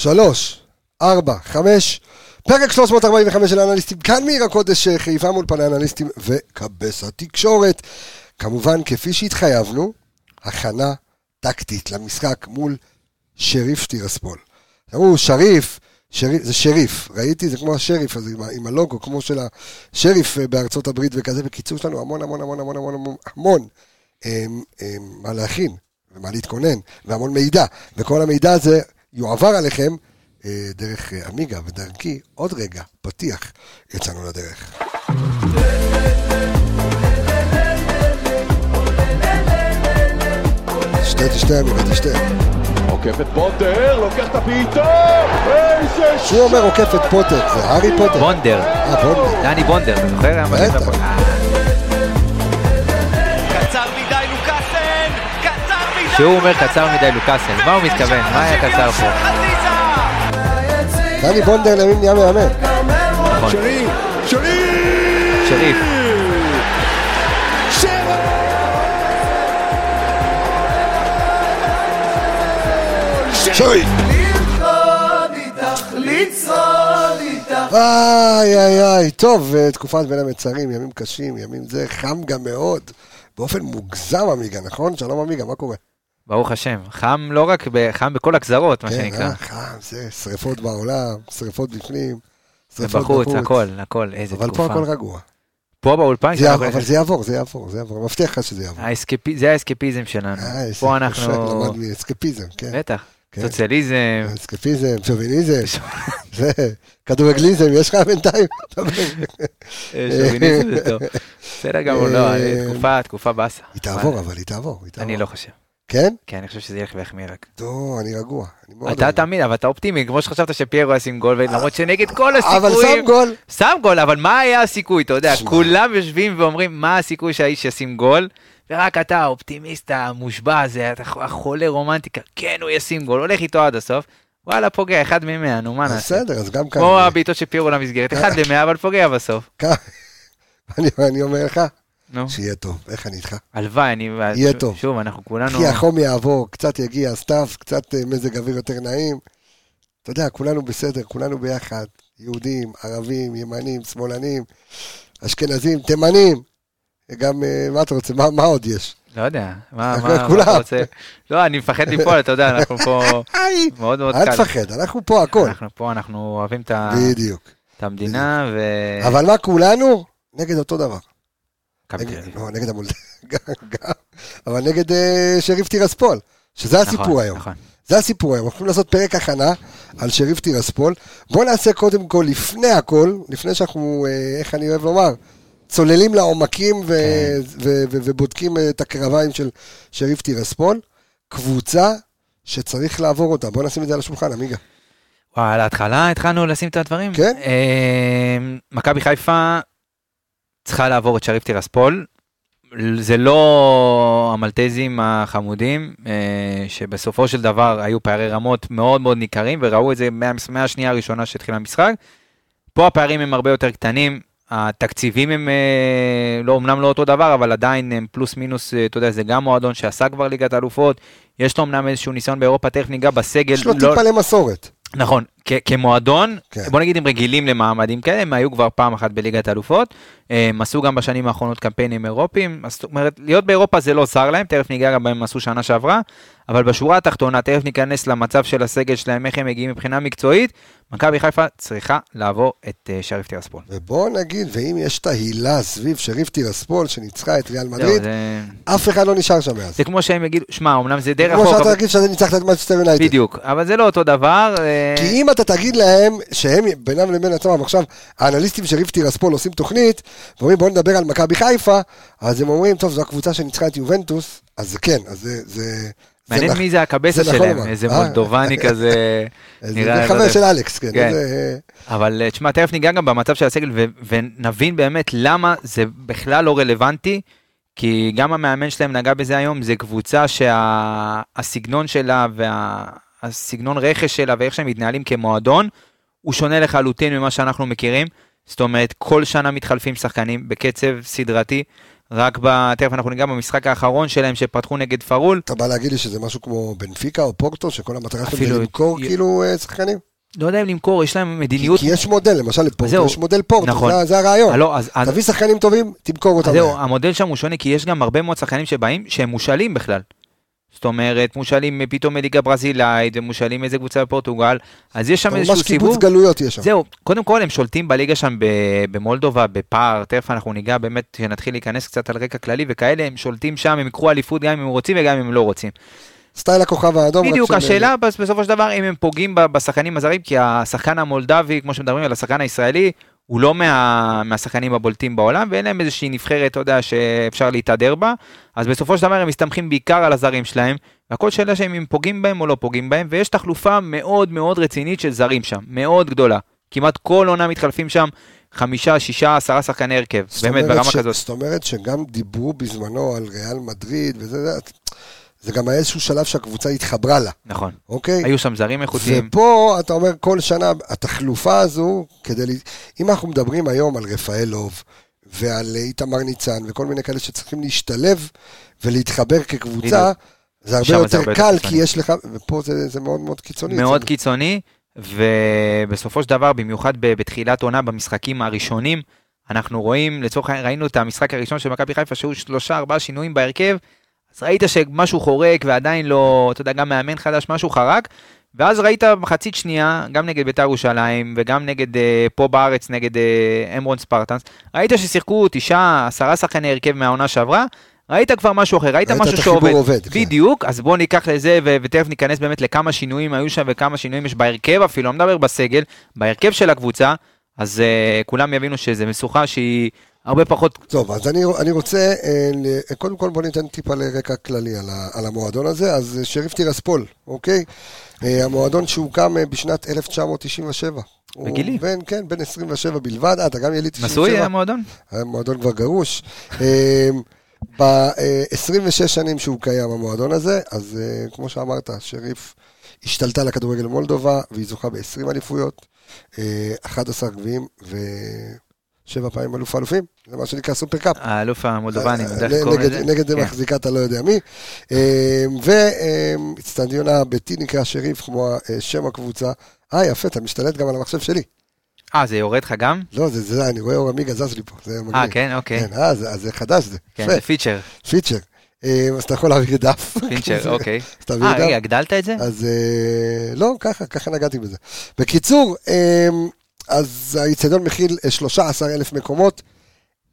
שלוש, ארבע, חמש, פרק 345 של האנליסטים, כאן מעיר הקודש חיפה מול פני האנליסטים וכבש התקשורת. כמובן, כפי שהתחייבנו, הכנה טקטית למשחק מול שריף שטירספול. תראו, שריף, שריף, זה שריף, ראיתי? זה כמו השריף הזה עם, עם הלוגו, כמו של השריף בארצות הברית וכזה. בקיצור, יש לנו המון המון המון המון המון המון המון הם, הם, מה להכין ומה להתכונן, והמון מידע, וכל המידע הזה יועבר עליכם אה, דרך אה, עמיגה ודרכי. עוד רגע, פתיח, יצאנו לדרך. תשתה, תשתה, עמיגה, תשתה. עוקף את פוטר, לוקח את הבעיטה, איזה ש... שהוא אומר עוקף את פוטר, זה הארי פוטר. בונדר, אה, בונדר. דני בונדר, אתה זוכר? בטח. קצר מדי! שהוא אומר קצר מדי לוקאסן, מה הוא מתכוון? מה היה קצר פה? דני בונדר לימים נהיה מאמן. נכון, שרי, שרי! שריף. שוי! איי איי איי, טוב, אה, תקופת בין המצרים, ימים קשים, ימים זה, חם גם מאוד. באופן מוגזם עמיגה, נכון? שלום עמיגה, מה קורה? ברוך השם. חם לא רק, ב- חם בכל הגזרות, מה כן, שנקרא. אה, חם, זה, שריפות בעולם, שריפות בפנים, שריפות ובחוץ, הכל, הכל, איזה אבל פה תקופה. הכל רגוע. פה באולפן, זה יעבור, אבל זה יעבור, זה יעבור, זה יעבור, מבטיח לך שזה יעבור. האסקפי- זה האסקפיזם שלנו. אה, פה אנחנו... למד מאסקפיזם, כן. בטח. כן. סוציאליזם. אסקפיזם, שוביניזם, זה, כדורגליזם, יש לך בינתיים? אה, שוביניזם זה טוב. בסדר גמור, לא, אה, תקופה, תקופה באסה. היא תעבור, אבל היא תעבור, היא תעבור. אני לא חושב. כן? כן, אני חושב שזה ילך ויחמיר רק. טוב, אני רגוע. אני אתה רגוע. תמיד, אבל אתה אופטימי, כמו שחשבת שפיירו ישים גול, למרות שנגד כל אבל הסיכויים... שם גול. שם גול, אבל מה היה הסיכוי? אתה יודע, שמע. כולם יושבים ואומרים, מה הסיכוי שהאיש ישים גול? ורק אתה, האופטימיסט המושבע הזה, אתה החולה רומנטיקה, כן, הוא ישים גול, הולך איתו עד הסוף. וואלה, פוגע, אחד ממאה, נו, מה נעשה? בסדר, אז גם כאן. כמו הבעיטות של פיירו למסגרת, אחד למאה, אבל פוגע בסוף. אני אומר לך, נו, שיהיה טוב. איך אני איתך? הלוואי, אני... יהיה טוב. שוב, אנחנו כולנו... כי החום יעבור, קצת יגיע הסתיו, קצת אה, מזג אוויר יותר נעים. אתה יודע, כולנו בסדר, כולנו ביחד. יהודים, ערבים, ימנים, שמאלנים, אשכנזים, תימנים. גם, אה, מה אתה רוצה? מה מה עוד יש? לא יודע, מה מה- מה. אתה רוצה? לא, אני מפחד ליפול, אתה יודע, אנחנו פה מאוד מאוד אל קל. תפחד, אנחנו פה הכל. אנחנו פה, אנחנו אוהבים. את המדינה, ו... אבל מה כולנו? נגד אותו דבר. נגד-. לא, נגד המולד... גם, גם. אבל נגד אה, שריף טירספול, שזה הסיפור נכון, היום. נכון. זה הסיפור היום, אנחנו הולכים לעשות פרק הכנה על שריף טירספול. בואו נעשה קודם כל, לפני הכל, לפני שאנחנו, אה, איך אני אוהב לומר, צוללים לעומקים ו- כן. ו- ו- ובודקים אה, את הקרביים של שריף טירספול, קבוצה שצריך לעבור אותה. בואו נשים את זה על השולחן, עמיגה. וואי, על ההתחלה התחלנו לשים את הדברים? כן. אה, מכבי חיפה צריכה לעבור את שריף טירספול. זה לא המלטזים החמודים, אה, שבסופו של דבר היו פערי רמות מאוד מאוד ניכרים, וראו את זה מה- מהשנייה הראשונה שהתחיל המשחק. פה הפערים הם הרבה יותר קטנים, התקציבים הם אה, לא, אמנם לא אותו דבר, אבל עדיין הם פלוס מינוס, אה, אתה יודע, זה גם מועדון שעשה כבר ליגת האלופות, יש לו אמנם איזשהו ניסיון באירופה, תכף ניגע בסגל. יש לו לא- טיפה למסורת. נכון, כמועדון, כן. בוא נגיד הם רגילים למעמדים כאלה, הם היו כבר פעם אחת בליגת האלופות, הם עשו גם בשנים האחרונות קמפיינים אירופיים, זאת אומרת, להיות באירופה זה לא זר להם, תכף ניגע גם בהם עשו שנה שעברה, אבל בשורה התחתונה, תכף ניכנס למצב של הסגל שלהם, איך הם מגיעים מבחינה מקצועית, מכבי חיפה צריכה לעבור את אה, שריף טירספול. ובואו נגיד, ואם יש את ההילה סביב שריף טירספול שניצחה את ריאל זהו, מדריד, זה- אף אחד לא נשאר שם מאז. זה כמו שהם יגידו, שמע, אמנם זה די כמו רחוק, שאתה אבל- תגיד שאתה ניצחת את מנצ'סטר יונייטד. בדיוק, אבל זה לא אותו דבר. אה, כי אם אתה תגיד להם שהם בינם לבין עצמם, עכשיו האנליסטים של שריף טירספול עושים תוכנית, ואומרים בואו נדבר על מכבי חיפה, אז הם אומרים, טוב, זו הקבוצה שניצחה את יובנטוס, אז זה כן, אז זה... זה מעניין זה מי זה הקבוצה נכון שלהם. איזה אה. מולדובני כזה, זה נראה, זה לא חבר. של אלכס, כן. כן. זה- אבל אה, תשמע, תכף ניגע גם במצב של הסגל ונבין באמת למה זה בכלל לא רלוונטי, כי גם המאמן שלהם נגע בזה היום, זה קבוצה שהסגנון שלה והסגנון רכש שלה ואיך שהם מתנהלים כמועדון, הוא שונה לחלוטין ממה שאנחנו מכירים. זאת אומרת, כל שנה מתחלפים שחקנים בקצב סדרתי. רק ב... תכף אנחנו ניגע במשחק האחרון שלהם שפתחו נגד פארול. אתה בא להגיד לי שזה משהו כמו בנפיקה או פורטו, שכל המטרה שלהם זה למכור י- כאילו אה, שחקנים? לא יודע אם למכור, יש להם כי מדיניות... כי יש מודל, למשל לפורטו. יש מודל פורטו, נכון. זה- זה הרעיון. אה, לא, אז, אז, תביא שחקנים טובים, תמכור אותם. אז זהו. המודל שם הוא שונה, כי יש גם הרבה מאוד שחקנים שבאים שהם מושאלים בכלל. זאת אומרת, מושאלים פתאום מליגה ברזילאית, ומושאלים מאיזה קבוצה בפורטוגל, אז יש שם איזשהו ממש קיבוץ סיבוב. גלויות יש שם. זהו, קודם כל הם שולטים בליגה שם במולדובה, בפער, תכף אנחנו ניגע באמת, כשנתחיל להיכנס קצת על רקע כללי וכאלה, הם שולטים שם, הם יקחו אליפות גם אם הם רוצים וגם אם הם לא רוצים. סטייל הכוכב האדום. בדיוק, השאלה בס- בסופו של דבר אם הם פוגעים בשחקנים הזרים, כי השחקן המולדבי, כמו שמדברים על השחקן הישראלי, הוא לא מה, מהשחקנים הבולטים בעולם, ואין להם איזושהי נבחרת, אתה יודע, שאפשר להתהדר בה, אז בסופו של דבר הם מסתמכים בעיקר על הזרים שלהם, והכל שאלה שהם אם פוגעים בהם או לא פוגעים בהם, ויש תחלופה מאוד מאוד רצינית של זרים שם, מאוד גדולה. כמעט כל עונה מתחלפים שם חמישה, שישה, עשרה שחקני הרכב, באמת ברמה ש- כזאת. זאת אומרת שגם דיברו בזמנו על ריאל מדריד, וזה, זה- גם היה איזשהו שלב שהקבוצה התחברה לה, נכון. אוקיי? היו שם זרים איכותיים. ופה אתה אומר כל שנה, התחלופה הזו, כדי, ל- אם אנחנו מדברים היום על רפאלוב ועל איתמר ניצן וכל מיני כאלה שצריכים להשתלב ולהתחבר כקבוצה. זה הרבה שם זה יותר הרבה יותר קל. כי יש לך, ופה זה, זה מאוד מאוד קיצוני. מאוד קיצוני, ובסופו של דבר, במיוחד בתחילת עונה, במשחקים הראשונים, אנחנו רואים, לצורך העניין, ראינו את המשחק הראשון של מכבי חיפה, שהיו שלושה, ארבעה שינויים בהרכב, אז ראית שמשהו חורק ועדיין לא, אתה יודע, גם מאמן חדש, משהו חרק, ואז ראית מחצית שנייה, גם נגד בית"ר ירושלים, וגם נגד, אה, פה בארץ, נגד אה, אמרון ספרטנס, ראית ששיחקו תשעה, עשרה שחקני הרכב מהעונה שעברה, ראית כבר משהו אחר, ראית, ראית משהו שעובד. עובד, כן. בדיוק, אז בואו ניקח לזה, ו- ותכף ניכנס באמת לכמה שינויים היו שם וכמה שינויים יש בהרכב אפילו, לא מדבר בסגל, בהרכב של הקבוצה, אז uh, כולם יבינו שזו משוכה שהיא הרבה פחות... טוב, אז אני, אני רוצה, אה, קודם כל בוא ניתן טיפה לרקע כללי על, ה, על המועדון הזה. אז אה, שריף טירספול, אוקיי? אה, המועדון שהוקם בשנת 1997. הוא בגילי. בן, כן, בן 27 בלבד. אה, אתה גם יליד 97? נשוי המועדון? המועדון כבר גרוש. ב-26 שנים שהוא קיים, המועדון הזה, אז כמו שאמרת, שריף השתלטה לכדורגל מולדובה, והיא זוכה ב-20 אליפויות, אה, 11 גביעים ושבע פעמים אלוף האלופים, זה מה שנקרא סופרקאפ. האלוף המולדובני, אה, נגד- לזה? נגד כן. מחזיקה אתה לא יודע מי. ואיצטדיון הביתי נקרא שריף, כמו אה, שם הקבוצה. אה, יפה, אתה משתלט גם על המחשב שלי. אה, זה יורד לך גם? לא, זה, זה, אני רואה אור עמיגה זז לי פה, זה מגניב. אה, כן, אוקיי. כן, אה, זה, זה חדש זה. כן, זה פיצ'ר, פיצ'ר. אה, אז אתה יכול להעביר דף. פיצ'ר, אוקיי. אז תעביר אה, דף. רגע, הגדלת את זה? אז אה, לא, ככה, ככה נגעתי בזה. בקיצור, אה, אז האיצטדיון מכיל אה, 13,000 מקומות,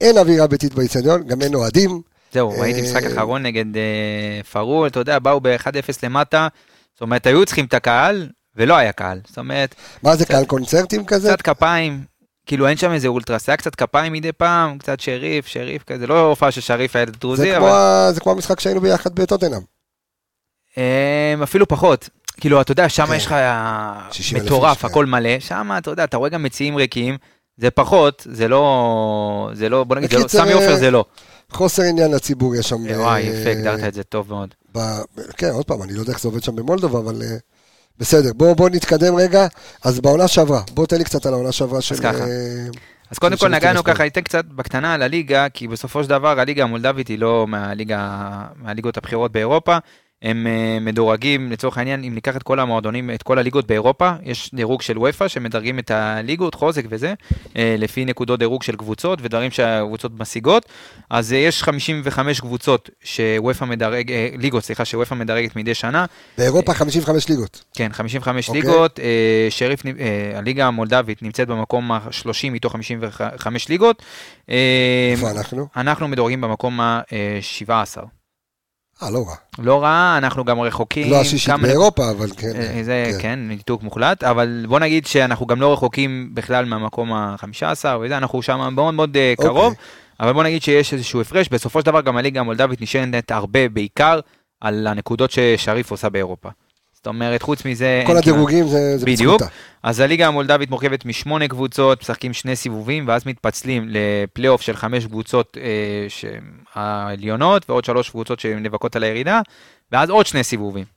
אין אווירה ביתית באיצטדיון, גם אין אוהדים. זהו, אה, ראיתי משחק אחרון נגד אה, פארול, אתה יודע, באו ב-1-0 למטה, זאת אומרת, היו צריכים את הקהל, ולא היה קהל. זאת אומרת, מה זה, קהל קונצרטים כזה? קצת כפיים, כאילו אין שם איזה אולטרס, היה קצת כפיים מדי פעם, קצת שריף, שריף כזה, לא הופעה של שריף הדרוזי, כמו אבל זה כמו המשחק שהיינו ביחד בטוטנאם. אמ, אפילו פחות. כאילו, אתה יודע, שם כן. יש לך 60,000 מטורף, כן. הכל מלא, שם, אתה יודע, אתה רואה גם מציעים ריקים, זה פחות, זה לא, זה לא, בוא נגיד, לא- סמי עופר זה לא. חוסר עניין לציבור יש שם. וואי, אה, יפה, הגדרת את זה טוב מאוד. כן, עוד פעם, אני לא יודע איך זה עובד שם במולדובה, אבל אה, בסדר. בואו בוא נתקדם רגע. אז בעונה שעברה, בוא תן לי קצת על העונה שעברה של... ככה. אה, אז קודם כל נגענו. ככה, ניתן קצת בקטנה על הליגה, כי בסופו של דבר הליגה המולדבית היא לא מהליגות הבכירות באירופה. הם אה, מדורגים, לצורך העניין, אם ניקח את כל המועדונים, את כל הליגות באירופה, יש דירוג של וופא שמדרגים את הליגות, חוזק וזה, אה, לפי נקודות דירוג של קבוצות ודברים שהקבוצות משיגות. אז אה, יש 55 קבוצות שוופא מדרג, ליגות, סליחה, שוופא מדרגת מדי שנה. באירופה 55 ליגות. כן, 55 אוקיי. ליגות, שריף, הליגה המולדבית נמצאת במקום ה-30 מתוך 55 ליגות. איפה אנחנו? אנחנו מדורגים במקום ה-17. אה, לא רע. לא רע, אנחנו גם רחוקים. לא השישית כמה- באירופה, אבל כן. אה, זה כן. כן, ניתוק מוחלט, אבל בוא נגיד שאנחנו גם לא רחוקים בכלל מהמקום ה-15 וזה, אנחנו שם מאוד מאוד אה, קרוב, אוקיי. אבל בוא נגיד שיש איזשהו הפרש, בסופו של דבר גם הליגה המולדבית נשענת הרבה בעיקר על הנקודות ששריף עושה באירופה. זאת אומרת, חוץ מזה... כל כמעט- הדירוגים זה זה בדיוק. בזכותה. אז הליגה המולדבית מורכבת משמונה קבוצות, משחקים שני סיבובים, ואז מתפצלים לפלייאוף של חמש קבוצות אה, שהן העליונות, ועוד שלוש קבוצות שהן נאבקות על הירידה, ואז עוד שני סיבובים.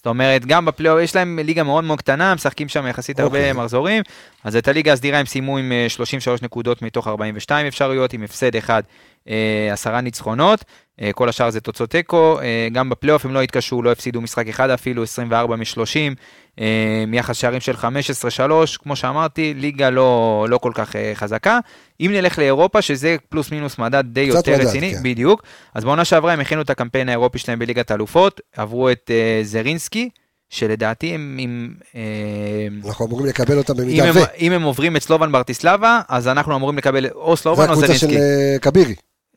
זאת אומרת, גם בפלייאוף, יש להם ליגה מאוד מאוד קטנה, משחקים שם יחסית אוקיי. הרבה מחזורים, אז את הליגה הסדירה הם סיימו עם אה, 33 נקודות מתוך 42 אפשרויות, עם הפסד אחד, אה, עשרה ניצחונות, אה, כל השאר זה תוצאות תיקו, אה, גם בפלייאוף הם לא התקשו, לא הפסידו משחק אחד אפילו, 24 מ-30, אה, מיחס שערים של 15-3, כמו שאמרתי, ליגה לא, לא כל כך אה, חזקה. אם נלך לאירופה, שזה פלוס מינוס מדד די יותר מדד, רציני, כן. בדיוק, אז בעונה שעברה הם הכינו את הקמפיין האירופי שלהם בליגת האלופות, עברו את אה, זרינסקי, שלדעתי הם, אם, אה, אנחנו אמורים לקבל אותם אם, במידה הם, ו... אם הם עוברים את סלובן ברטיסלבה, אז אנחנו אמורים לקבל או זה סלובן או הקבוצה של זרינסקי. אה, כבירי.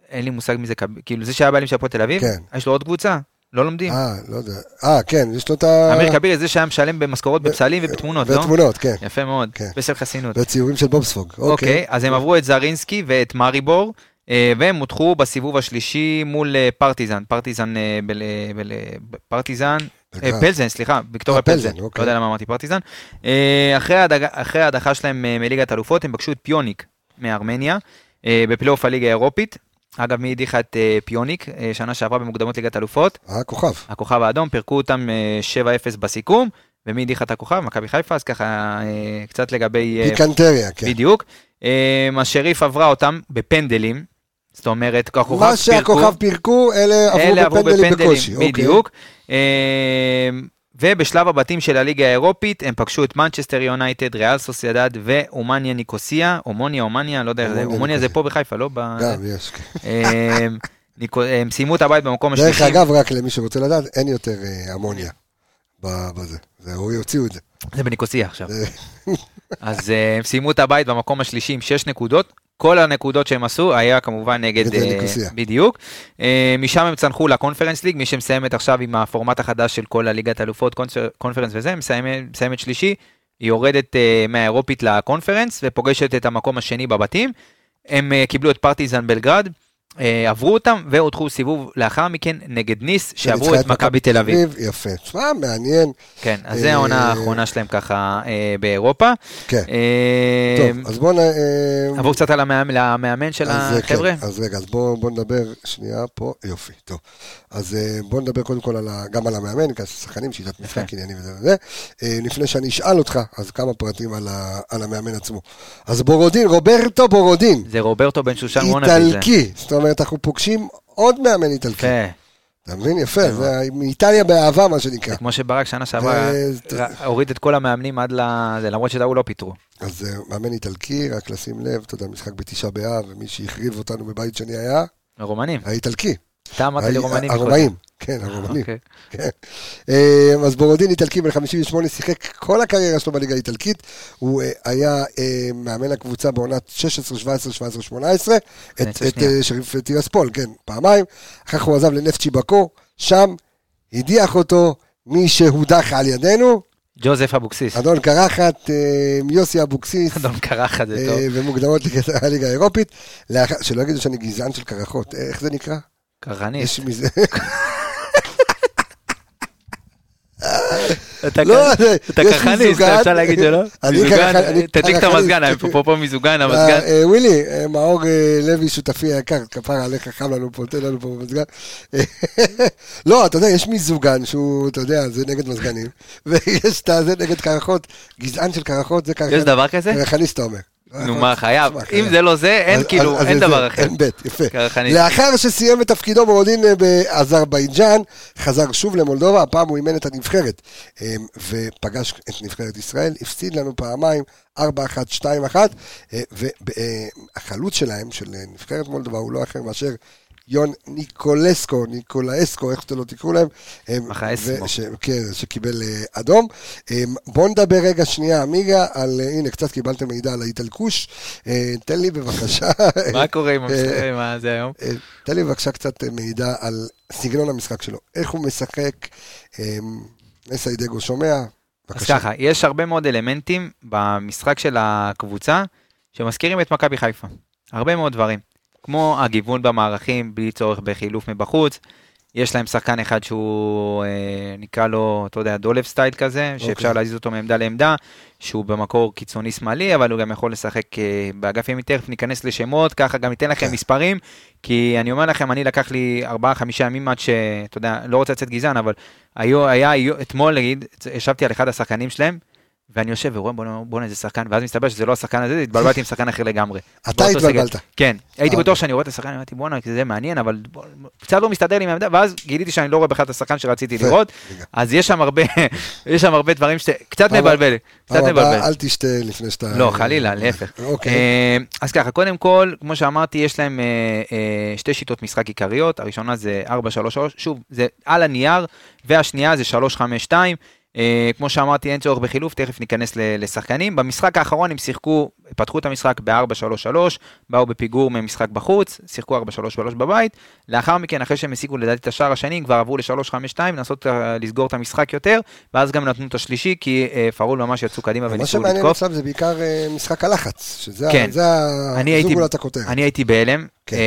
אין לי מושג מי זה, כאילו זה שהיה בעלים של הפועל תל אביב, כן. יש לו עוד קבוצה, לא לומדים. אה, לא יודע. אה, כן, יש לו את ה... אמיר כבירי זה שהיה משלם במשכורות בפסלים ובתמונות, לא? בתמונות, כן. יפה מאוד, כן. בסל חסינות. וציורים של בובספוג. אוקיי, אז הם עברו את זרינסקי ואת מאריבור, אה, והם הודחו בסיבוב השלישי מול אה, פרטיזן, פרטיזן, אה, בל- בל- פרטיזן. פלזן, סליחה, ויקטוריה פלזן, פלזן, לא אוקיי. יודע למה אמרתי פרטיזן. אחרי ההדחה שלהם מליגת אלופות, הם פגשו את פיוניק מארמניה, בפלייאוף הליגה האירופית. אגב, מי הדיחה את אה, פיוניק אה, שנה שעברה במוקדמות ליגת אלופות? אה, כוכב. הכוכב האדום, פירקו אותם אה, 7-0 בסיכום, ומי הדיחה את הכוכב? מכבי חיפה, אז ככה אה, קצת לגבי... אה, פיקנטריה, כן. בדיוק. אה, השריף עברה אותם בפנדלים, זאת אומרת, הכוכב מה שהכוכב פירקו, אלה אלה עברו בפנדלים בקושי. אוקיי. בדיוק. אה, ובשלב הבתים של הליגה האירופית, הם פגשו את מנצ'סטר יונייטד, ריאל סוסיידד ואומניה ניקוסיה, אומוניה, אומניה, לא יודע, אומוניה, אומוניה זה. פה בחיפה, לא? ב- גם, יש. כן. אה, הם סיימו את הבית במקום דרך השלישי. אגב, רק למי שרוצה לדעת, אין יותר אה, אמוניה בזה. זהו, יוציאו את זה. זה בניקוסיה עכשיו. אז אה, הם סיימו את הבית במקום השלישי עם 6 נקודות. כל הנקודות שהם עשו היה כמובן נגד... נגד אה. בדיוק. אה, משם הם צנחו לקונפרנס ליג, מי שמסיימת עכשיו עם הפורמט החדש של כל הליגת האלופות, קונפר- קונפרנס וזה, מסיימת, שלישי, היא יורדת מהאירופית לקונפרנס ופוגשת את המקום השני בבתים. הם קיבלו את פרטיזן בלגרד, עברו אותם והודחו סיבוב לאחר מכן נגד ניס, שעברו את מכבי תל אביב. יפה. תשמע, מעניין. כן, אז אה, זה העונה האחרונה שלהם ככה אה, באירופה. כן. אה, טוב, אז בואו נ... אה, עבור קצת על המאמן, למאמן של אה, החבר'ה. כן, אז רגע, אז בואו בוא נדבר שנייה פה, יופי, טוב. אז אה, בואו נדבר קודם כל גם על המאמן, כאן שחקנים, שיטת משחק, עניינים וזה וזה. אה, לפני שאני אשאל אותך, אז כמה פרטים על, המאמן עצמו. אז בורודין, רוברטו בורודין, זה רוברטו בן שושן וונאבי. איטלקי, זאת אומרת, אנחנו פוגשים עוד מאמן איטלקי. יפה. אתה מבין? יפה, זה מאיטליה באהבה, מה שנקרא. כמו שברק שנה שעברה הוריד את כל המאמנים עד לזה, למרות שאת ההוא לא פיטרו. אז מאמן איטלקי, רק לשים לב, אתה יודע, משחק בתשעה באב, ומי שהחריב אותנו בבית שני היה הרומנים. האיטלקי. אתה אמרת לי רומנים. הרומאים, כן, הרומנים. אוקיי. כן. אה, אז בורודין איטלקי בן 58 שיחק כל הקריירה שלו בליגה האיטלקית. הוא אה, היה אה, מאמן הקבוצה בעונת 16, 17, 17, 18. את. אה, שריף טירספול, כן, פעמיים. אחר כך הוא עזב לנפטצ'י באקו, שם הדיח אותו מי שהודח על ידינו, ג'וזף אבוקסיס. אדון קרחת, יוסי אבוקסיס. אדון קרחת זה טוב. במוקדמות ליגת- הליגה האירופית, שלא יגידו שאני גזען של קרחות, איך זה נקרא? קרחניסט. יש מזה, אתה לא, זה- קרחניסט, מיזוגן. אפשר להגיד שלא? אני תדליק את. המזגן, אפרופו מיזוגן, המזגן. אה, אה, ווילי, אה, מאור אה, לוי, שותפי היקר, כפר עליך, חם לנו פה, תן לנו פה במזגן. לא, אתה יודע, יש מיזוגן שהוא, אתה יודע, זה נגד מזגנים, ויש את הזה נגד קרחות, גזען של קרחות, זה קרחניסט. יש דבר כזה? קרחניסט, אתה אומר. נו מה, חייב. אם. זה לא זה, אין כאילו, אין דבר אחר. אין בית, יפה. לאחר שסיים את תפקידו ברודין אה, באזרבייג'אן, חזר שוב למולדובה, הפעם הוא אימן את הנבחרת, אה, ופגש את נבחרת ישראל, הפסיד לנו פעמיים, 4-1, 2-1, אה, והחלוץ שלהם, של אה, נבחרת מולדובה, הוא לא אחר מאשר יון ניקולסקו, ניקולאסקו, איך שאתם לא תקראו להם. אה, מחאסמו. וש- כן, שקיבל אה, אדום. אה, בואו נדבר רגע שנייה, עמיגה, על, הנה, קצת קיבלתם מידע על האיטלקוש. תן לי בבקשה. מה קורה עם המשחקים, מה זה היום? תן לי בבקשה קצת מידע על סגנון המשחק שלו. איך הוא משחק, נסיידגו שומע? אז בבקשה. ככה, יש הרבה מאוד אלמנטים במשחק של הקבוצה שמזכירים את מכבי חיפה. הרבה מאוד דברים. כמו הגיוון במערכים, בלי צורך בחילוף מבחוץ. יש להם שחקן אחד שהוא, אה, נקרא לו, אתה יודע, דולב סטייל כזה, שאפשר אוקיי. להזיז אותו מעמדה לעמדה, שהוא במקור קיצוני שמאלי, אבל הוא גם יכול לשחק אה, באגף ימין, תכף ניכנס לשמות, ככה גם ניתן לכם כן. מספרים, כי אני אומר לכם, אני לקח לי 4-5 ימים עד ש... אתה יודע, לא רוצה לצאת גזען, אבל היו, היה, היו, אתמול נגיד, ישבתי על אחד השחקנים שלהם, ואני יושב ורואה בוא'נה איזה שחקן, ואז מסתבר שזה לא השחקן הזה, התבלבלתי עם שחקן אחר לגמרי. אתה. התבלבלת. כן, הייתי אה, בטוח שאני רואה את השחקן, אמרתי בואנה, זה מעניין, אבל קצת לא מסתדר לי מהעמדה, ואז גיליתי שאני לא רואה בכלל את השחקן שרציתי לראות. אז יש שם הרבה, דברים שקצת מבלבל, קצת מבלבל. אל תשתה לפני שאתה... לא, חלילה, להפך. אוקיי. אה, אז ככה, קודם כל, כמו שאמרתי, יש להם אה, שתי שיטות משחק עיקריות, הראשונה זה 4-3-3, שוב, זה על הנייר, והשנייה זה 3-5-2. אה, כמו שאמרתי, אין צורך בחילוף, תכף ניכנס לשחקנים. במשחק האחרון הם שיחקו, פתחו את המשחק ב-4-3-3, באו בפיגור ממשחק בחוץ, שיחקו 4-3-3 בבית. לאחר מכן, אחרי שהם השיגו לדעתי את השער השני, הם כבר עברו ל-3-5-2, לנסות אה, לסגור את המשחק יותר, ואז גם נתנו את השלישי, כי אה, פארול ממש יצאו קדימה מה וניסו שמעניין לתקוף. עכשיו זה בעיקר משחק הלחץ, שזה כן. זו גולת הכותרת. אני הייתי בהלם. כן.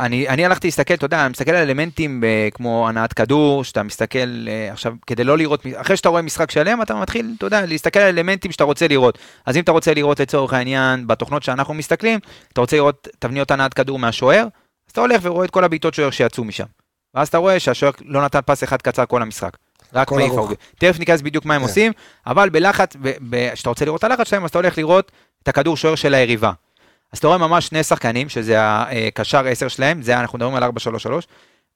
אני, אני הלכתי להסתכל, אתה יודע, אני מסתכל על אלמנטים אה, כמו הנעת כדור, שאתה מסתכל אה, עכשיו, כדי לא לראות, אחרי שאתה רואה משחק שלם, אתה מתחיל, אתה יודע, להסתכל על אלמנטים שאתה רוצה לראות. אז אם אתה רוצה לראות לצורך העניין, בתוכנות שאנחנו מסתכלים, אתה רוצה לראות תבניות הנעת כדור מהשוער, אז אתה הולך ורואה את כל הבעיטות שוער שיצאו משם. ואז אתה רואה שהשוער לא נתן פס אחד קצר כל המשחק. רק מעיף. ארוך. תכף ניכנס בדיוק מה הם כן. עושים, אבל בלחץ, כשאתה רוצה לראות את הלחץ שלהם, אז אתה הולך לראות את הכדור שוער של היריבה. אז אתה רואה ממש שני שחקנים, שזה הקשר 10 שלהם, זה אנחנו מדברים על 4-3-3.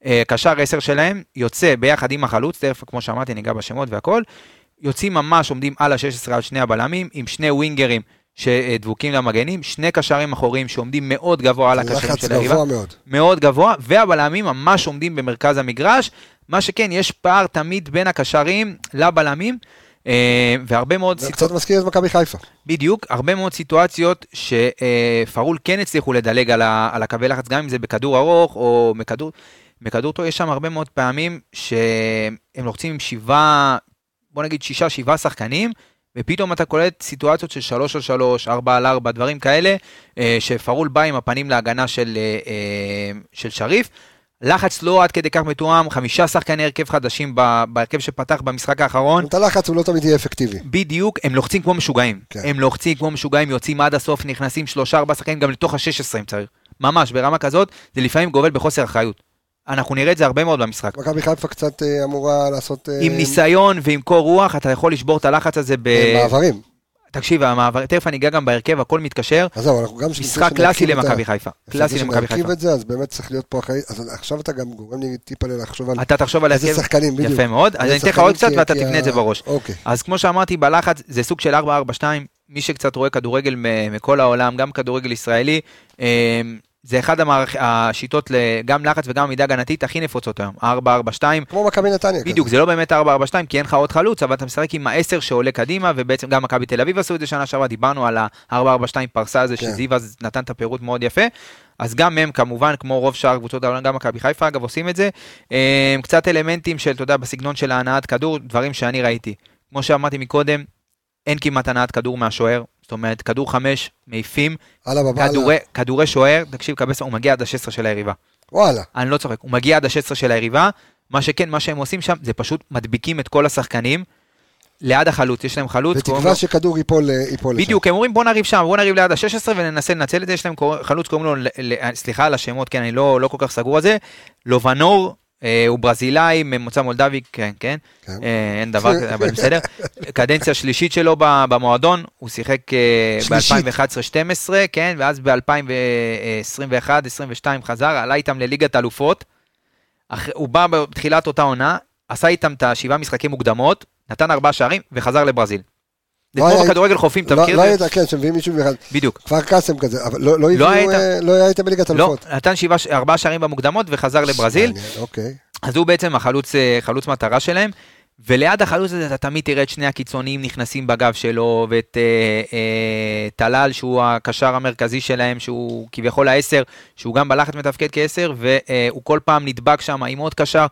אה, קשר 10 שלהם יוצא ביחד עם החלוץ, תכף כמו שאמרתי ניגע בשמות והכל, יוצאים ממש עומדים על ה-16 על שני הבלמים, עם שני ווינגרים שדבוקים למגנים, שני קשרים אחוריים שעומדים מאוד גבוה על הקשרים של היריבה, גבוה מאוד. מאוד גבוה, והבלמים ממש עומדים במרכז המגרש, מה שכן, יש פער תמיד בין הקשרים לבלמים, והרבה מאוד זה קצת מזכיר את מכבי חיפה. בדיוק, הרבה מאוד סיטואציות שפארול כן הצליחו לדלג על, הקווי לחץ, גם אם זה בכדור ארוך או מכדור, בכדור טוב, יש שם הרבה מאוד פעמים שהם לוחצים עם שבעה, בוא נגיד שישה, שבעה שחקנים, ופתאום אתה קולט סיטואציות של שלוש על שלוש, ארבע על ארבע, דברים כאלה, אה, שפארול בא עם הפנים להגנה של, אה, אה, של שריף. לחץ לא עד כדי כך מתואם, חמישה שחקני הרכב חדשים בהרכב שפתח במשחק האחרון. את הלחץ הוא לא תמיד יהיה אפקטיבי. בדיוק, הם לוחצים כמו משוגעים. כן. הם לוחצים כמו משוגעים, יוצאים עד הסוף, נכנסים שלושה ארבעה שחקנים גם לתוך ה-16 אם צריך. ממש, ברמה כזאת, זה לפעמים גובל בחוסר אחריות. אנחנו נראה את זה הרבה מאוד במשחק. מכבי חיפה קצת אה, אמורה לעשות... אה, עם ניסיון ועם קור רוח, אתה יכול לשבור את הלחץ הזה ב... אה, מעברים. תקשיב, המעבר, תכף אני אגע גם בהרכב, הכל מתקשר. אז זהו, אנחנו גם... משחק קלאסי למכבי חיפה. קלאסי למכבי להרכיב חיפה. את זה, אז באמת צריך להיות פה אחראי. אז עכשיו אתה גם גורם לי טיפה לחשוב על אתה תחשוב על איזה. שחקנים, בדיוק. יפה מאוד. אז אני אתן לך עוד קצת ואתה כי את זה בראש. אוקיי. אז כמו שאמרתי, בלחץ זה סוג של 4-4-2, מי שקצת רואה כדורגל מכל העולם, גם כדורגל ישראלי, אה, זה אחד המערכ... השיטות, גם לחץ וגם עמידה הגנתית הכי נפוצות היום, 4-4-2. כמו מכבי נתניה. בדיוק, כזה. זה לא באמת 4-4-2, כי אין לך עוד חלוץ, אבל אתה משחק עם העשר שעולה קדימה, ובעצם גם מכבי תל אביב עשו את זה שנה שעברה, דיברנו על ה-4-4-2 פרסה הזה, כן. שזיו אז נתן את הפירוט מאוד יפה. אז גם הם כמובן, כמו רוב שאר קבוצות העולם, גם מכבי חיפה אגב עושים את זה. אה, קצת אלמנטים של, אתה יודע, בסגנון של ההנעת כדור, דברים שאני ראיתי. כמו שאמרתי מקודם, אין כמעט הנעת כדור מהשוער, זאת אומרת, כדור חמש, מעיפים. כדורי, כדורי שוער, תקשיב, קבס, הוא מגיע עד ה-16 של היריבה. וואלה. אני לא צוחק, הוא מגיע עד ה-16 של היריבה, מה שכן, מה שהם עושים שם, זה פשוט מדביקים את כל השחקנים ליד החלוץ, יש להם חלוץ, בתקווה שכדור ייפול אה, ייפול לשם. בדיוק, הם אומרים בוא נריב שם, בוא נריב ליד ה-16 וננסה לנצל את זה, יש להם חלוץ קוראים לו, ל- סליחה על השמות, כן, אני לא, לא כל כך סגור על זה, לובנור, אה, הוא ברזילאי, ממוצא מולדבי, כן, כן, כן. אה, אין דבר כזה, אבל בסדר. קדנציה שלישית שלו במועדון, הוא שיחק אה, שלישית. ב-2011-2012, כן, ואז ב-2021-2022 חזר, עלה איתם לליגת אלופות. אח- הוא בא בתחילת אותה עונה, עשה איתם את השבעה משחקים מוקדמות, נתן ארבעה שערים וחזר לברזיל. זה לא כמו בכדורגל חופים, אתה לא מכיר לא את זה? היית, כן, שמביאים מישהו אחד. בדיוק. כפר קאסם כזה, אבל לא לא הביאו, אה, לא היית בליגת לא, אלופות. נתן שבעה, ארבעה שערים במוקדמות וחזר לברזיל. אוקיי. אז הוא בעצם החלוץ, אה, מטרה שלהם, וליד החלוץ הזה אתה תמיד תראה את שני הקיצוניים נכנסים בגב שלו, ואת אה, אה, טלל שהוא הקשר המרכזי שלהם, שהוא כביכול העשר, שהוא גם בלחץ מתפקד כעשר, והוא כל פעם נדבק שם עם עוד קשר.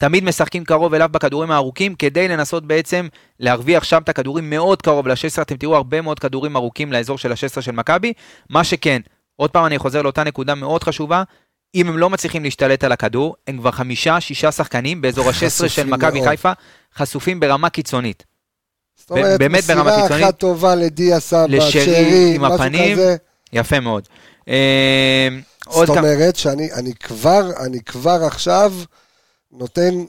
תמיד משחקים קרוב אליו בכדורים הארוכים, כדי לנסות בעצם להרוויח שם את הכדורים מאוד קרוב ל-16, אתם תראו הרבה מאוד כדורים ארוכים לאזור של ה-16 של מכבי, מה שכן, עוד פעם אני חוזר לאותה נקודה מאוד חשובה, אם הם לא מצליחים להשתלט על הכדור, הם כבר חמישה, שישה שחקנים באזור ה-16 של מכבי. חיפה, חשופים ברמה קיצונית. זאת אומרת, מסירה. אחת טובה לדיה סבא, לשרי שרי, עם הפנים. כזה. יפה מאוד. עוד זאת. אומרת שאני אני כבר, אני כבר עכשיו נותן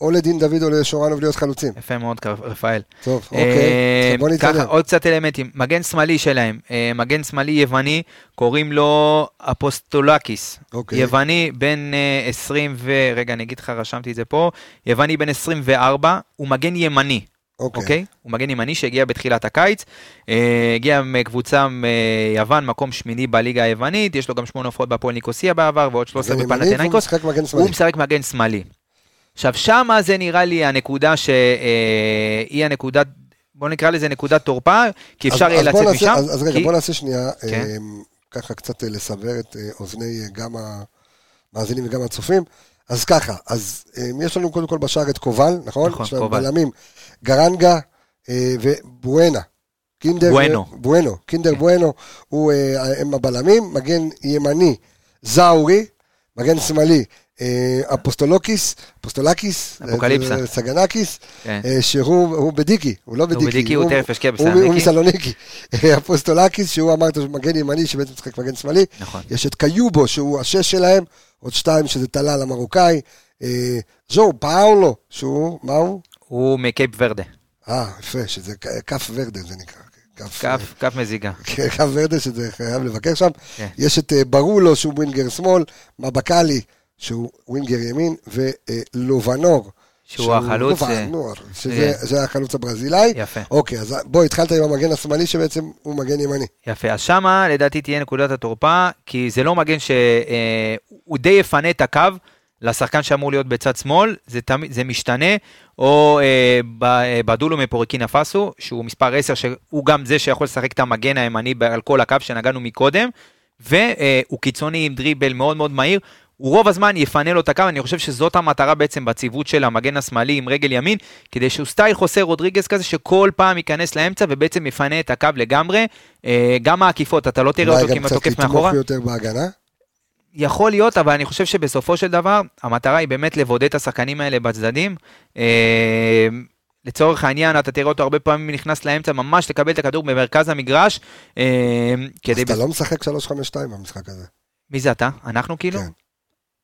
או לדין דוד או לשורנוב להיות חלוצים. יפה מאוד, רפאל. טוב, אה, אוקיי. בוא נתקדם. ככה, עוד קצת אלמנטים. מגן שמאלי שלהם, אה, מגן שמאלי יווני, קוראים לו אפוסטולקיס. אוקיי. יווני בן אה, 20 ו... רגע, אני אגיד לך, רשמתי את זה פה. יווני בן 24, הוא מגן ימני. אוקיי. אוקיי? הוא מגן ימני שהגיע בתחילת הקיץ, אה, הגיע מקבוצה מיוון, מקום שמיני בליגה היוונית, יש לו גם שמונה הופעות בהפועל ניקוסיה בעבר, ועוד 13 מגן ימני והוא בפנתנאיקוס, הוא. משחק מגן שמאלי. עכשיו, שמה זה נראה לי הנקודה שהיא הנקודה, בוא נקרא לזה נקודת תורפה, כי אפשר יהיה לצאת נעשה- משם. אז אז רגע, כי- בוא נעשה שנייה, כן. אה, ככה קצת אה, לסבר את אה, אוזני אה, גם המאזינים וגם הצופים. אז ככה, אז אה, יש לנו קודם כל בשער את קובל, נכון? נכון, קובל. בלמים, גרנגה אה, ובואנה. קינדר בואנו. בואנו, קינדר כן. בואנו, הוא, אה, הם הבלמים, מגן ימני, זאורי, מגן שמאלי, אפוסטולוקיס, אפוסטולקיס, אפוקליפסה. אה, סגנקיס, כן. אה, שהוא הוא בדיקי, הוא לא הוא בדיקי, בדיקי, הוא ישקיע הוא- הוא בסלוניקי. מסלוניקי. אפוסטולקיס, שהוא אמרת שהוא מגן ימני, שבעצם משחק מגן שמאלי. נכון. יש את קיובו, שהוא השש שלהם, עוד שתיים שזה טלאל המרוקאי. אה, ז'ו פאולו, שהוא, מה הוא? הוא מקייפ ורדה, אה, יפה, שזה כף ורדה זה נקרא. כף, כף כף מזיגה. אה, כף ורדה, שזה חייב לבקר שם. כן. יש את אה, ברולו, שהוא ווינגר שמאל, מבקלי, שהוא ווינגר ימין, ולובנור. שהוא החלוץ, אה, לובנור, שזה זה החלוץ הברזילאי. יפה. אוקיי, אז בוא, התחלת עם המגן השמאלי, שבעצם הוא מגן ימני. יפה, אז שמה לדעתי תהיה נקודת התורפה, כי זה לא מגן שהוא די יפנה את הקו לשחקן שאמור להיות בצד שמאל, זה, תמיד, זה משתנה, או אה, ב- אה, בדולו מפורקינה פאסו, שהוא מספר 10, שהוא גם זה שיכול לשחק את המגן הימני על כל הקו שנגענו מקודם, והוא קיצוני עם דריבל מאוד מאוד מהיר. הוא רוב הזמן יפנה לו את הקו, אני חושב שזאת המטרה בעצם בציוות של המגן השמאלי עם רגל ימין, כדי שהוא סטייל חוסר רודריגז כזה, שכל פעם ייכנס לאמצע ובעצם יפנה את הקו לגמרי. אה, גם העקיפות, אתה לא תראה אולי אותו גם כמעט קצת תוקף מאחורה. לתמוך יותר בהגנה. יכול להיות, אבל אני חושב שבסופו של דבר, המטרה היא באמת לבודד את השחקנים האלה בצדדים. אה, לצורך העניין, אתה תראה אותו הרבה פעמים נכנס לאמצע, ממש לקבל את הכדור במרכז המגרש. אה, אז. אתה לא משחק 3-5-2 במשחק הזה. מי זה אתה? אנחנו כאילו? כן.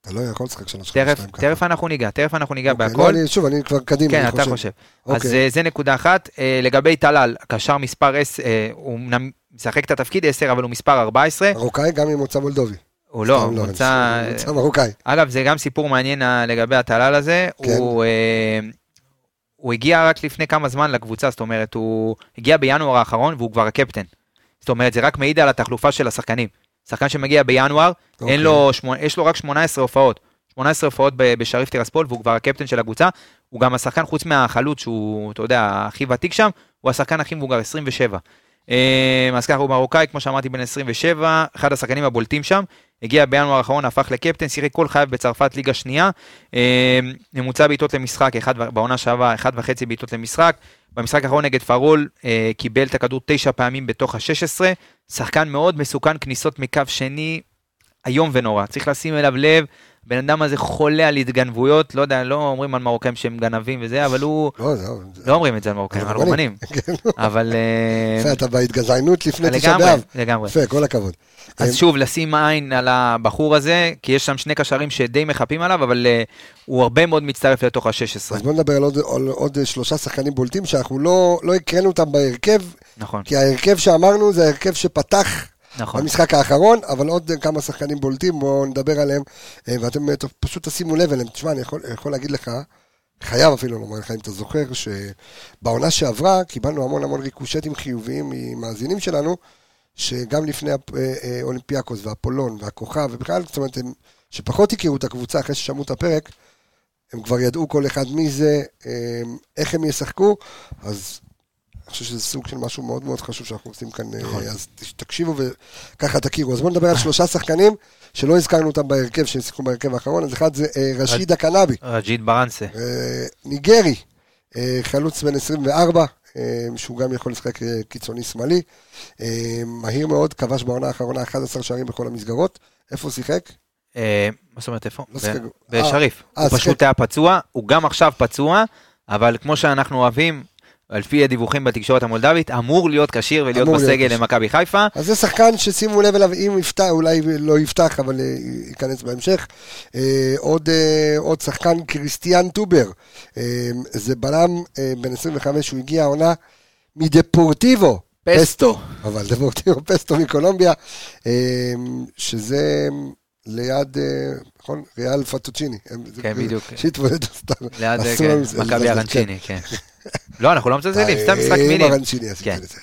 אתה לא יכול לשחק 3-5-2 תכף, ככה. תכף אנחנו ניגע, תכף אנחנו ניגע אוקיי, בהכל. לא, אני- שוב, אני כבר קדימה, כן, אני אתה חושב. אז אוקיי. אה, זה נקודה אחת. אה, לגבי טלל, קשר מספר 10, אה, הוא אמנם משחק את התפקיד 10, אבל הוא מספר 14. מרוקאי גם עם מוצא מולדובי. הוא לא, סתם מוצא... מוצא מרוקאי. אגב, זה גם סיפור מעניין אה, לגבי הטלל הזה. כן. הוא, אה, הוא הגיע רק לפני כמה זמן לקבוצה, זאת אומרת, הוא הגיע בינואר האחרון והוא כבר הקפטן. זאת אומרת, זה רק מעיד על התחלופה של השחקנים. שחקן שמגיע בינואר, אוקיי. אין לו, שמונה- יש לו רק 18 הופעות. 18 הופעות בשריף טירספול, והוא כבר הקפטן של הקבוצה. הוא גם השחקן, חוץ מהחלוץ, שהוא, אתה יודע, הכי ותיק שם, הוא השחקן הכי מבוגר, 27. אה, אז ככה, הוא מרוקאי, כמו שאמרתי, בן 27, אחד השחקנים הבולטים שם. הגיע בינואר האחרון, הפך לקפטן, שיחק כל חייו בצרפת ליגה שנייה. אה, ממוצע בעיטות למשחק, אחד, בעונה שעברה, אחד וחצי בעיטות למשחק. במשחק האחרון נגד פארול, אה, קיבל את הכדור תשע פעמים בתוך ה-16. שחקן מאוד מסוכן, כניסות מקו שני, איום ונורא. צריך לשים אליו לב, הבן אדם הזה חולה על התגנבויות, לא יודע, לא אומרים על מרוקאים שהם גנבים וזה, אבל הוא... לא, לא אומרים את זה על מרוקאים, על רומנים. כן. אבל... אה, יפה, אתה בהתגזענות לפני תשעה לגמרי, באב. לגמרי. יפה, כל הכבוד. אה, אז שוב, לשים עין על הבחור הזה, כי יש שם שני קשרים שדי מחפים עליו, אבל uh, הוא הרבה מאוד מצטרף לתוך ה-16. אז בוא נדבר על עוד- על עוד שלושה שחקנים בולטים שאנחנו לא לא הקראנו אותם בהרכב, נכון, כי ההרכב שאמרנו זה ההרכב שפתח נכון. במשחק האחרון, אבל עוד כמה שחקנים בולטים, בואו נדבר עליהם, אה, ואתם אה, פשוט תשימו לב אליהם. תשמע, אני יכול, יכול להגיד לך, חייב אפילו לומר לך, אם אתה זוכר, שבעונה שעברה קיבלנו המון המון ריקושטים חיוביים ממאזינים שלנו, שגם לפני אה, אולימפיאקוס והפולון והכוכב, ובכלל, זאת אומרת, הם, שפחות הכירו את הקבוצה אחרי ששמעו את הפרק, הם כבר ידעו כל אחד מי זה, איך הם ישחקו, אז אני חושב שזה סוג של משהו מאוד מאוד חשוב שאנחנו עושים כאן, נכון. אה, אז תקשיבו וככה תכירו. אז בואו נדבר על שלושה שחקנים שלא הזכרנו אותם בהרכב, שהם שיחקו בהרכב האחרון, אז אחד זה אה, רשידה קנאבי, רג'יד ברנסה. אה, ניגרי, חלוץ בן 24, אה, שהוא גם יכול לשחק קיצוני שמאלי, מהיר מאוד, כבש בעונה האחרונה 11 שערים בכל המסגרות. איפה הוא שיחק? מה זאת אומרת איפה? לא. בשריף. הוא. פשוט היה פצוע, הוא גם עכשיו פצוע, אבל כמו שאנחנו אוהבים, על פי הדיווחים בתקשורת המולדבית, אמור להיות כשיר ולהיות בסגל. למכבי חיפה. אז זה שחקן ששימו לב אליו, אם יפתח, אולי לא יפתח, אבל אה, ייכנס בהמשך. אה, עוד, אה, עוד שחקן, קריסטיאן טובר. אה, זה בלם אה, בן 25, הוא הגיע העונה מדפורטיבו. פסטו. אבל דפורטיבו פסטו מקולומביה, אה, שזה ליד, אה, נכון? ריאל פטוצ'יני. כן, בדיוק. שהתמודדו סתם. ליד כן, מכבי ארנצ'יני, כן. לא, אנחנו לא מזלזלים, סתם משחק טעים מילים. ארנצ'יני עשית כן. את זה.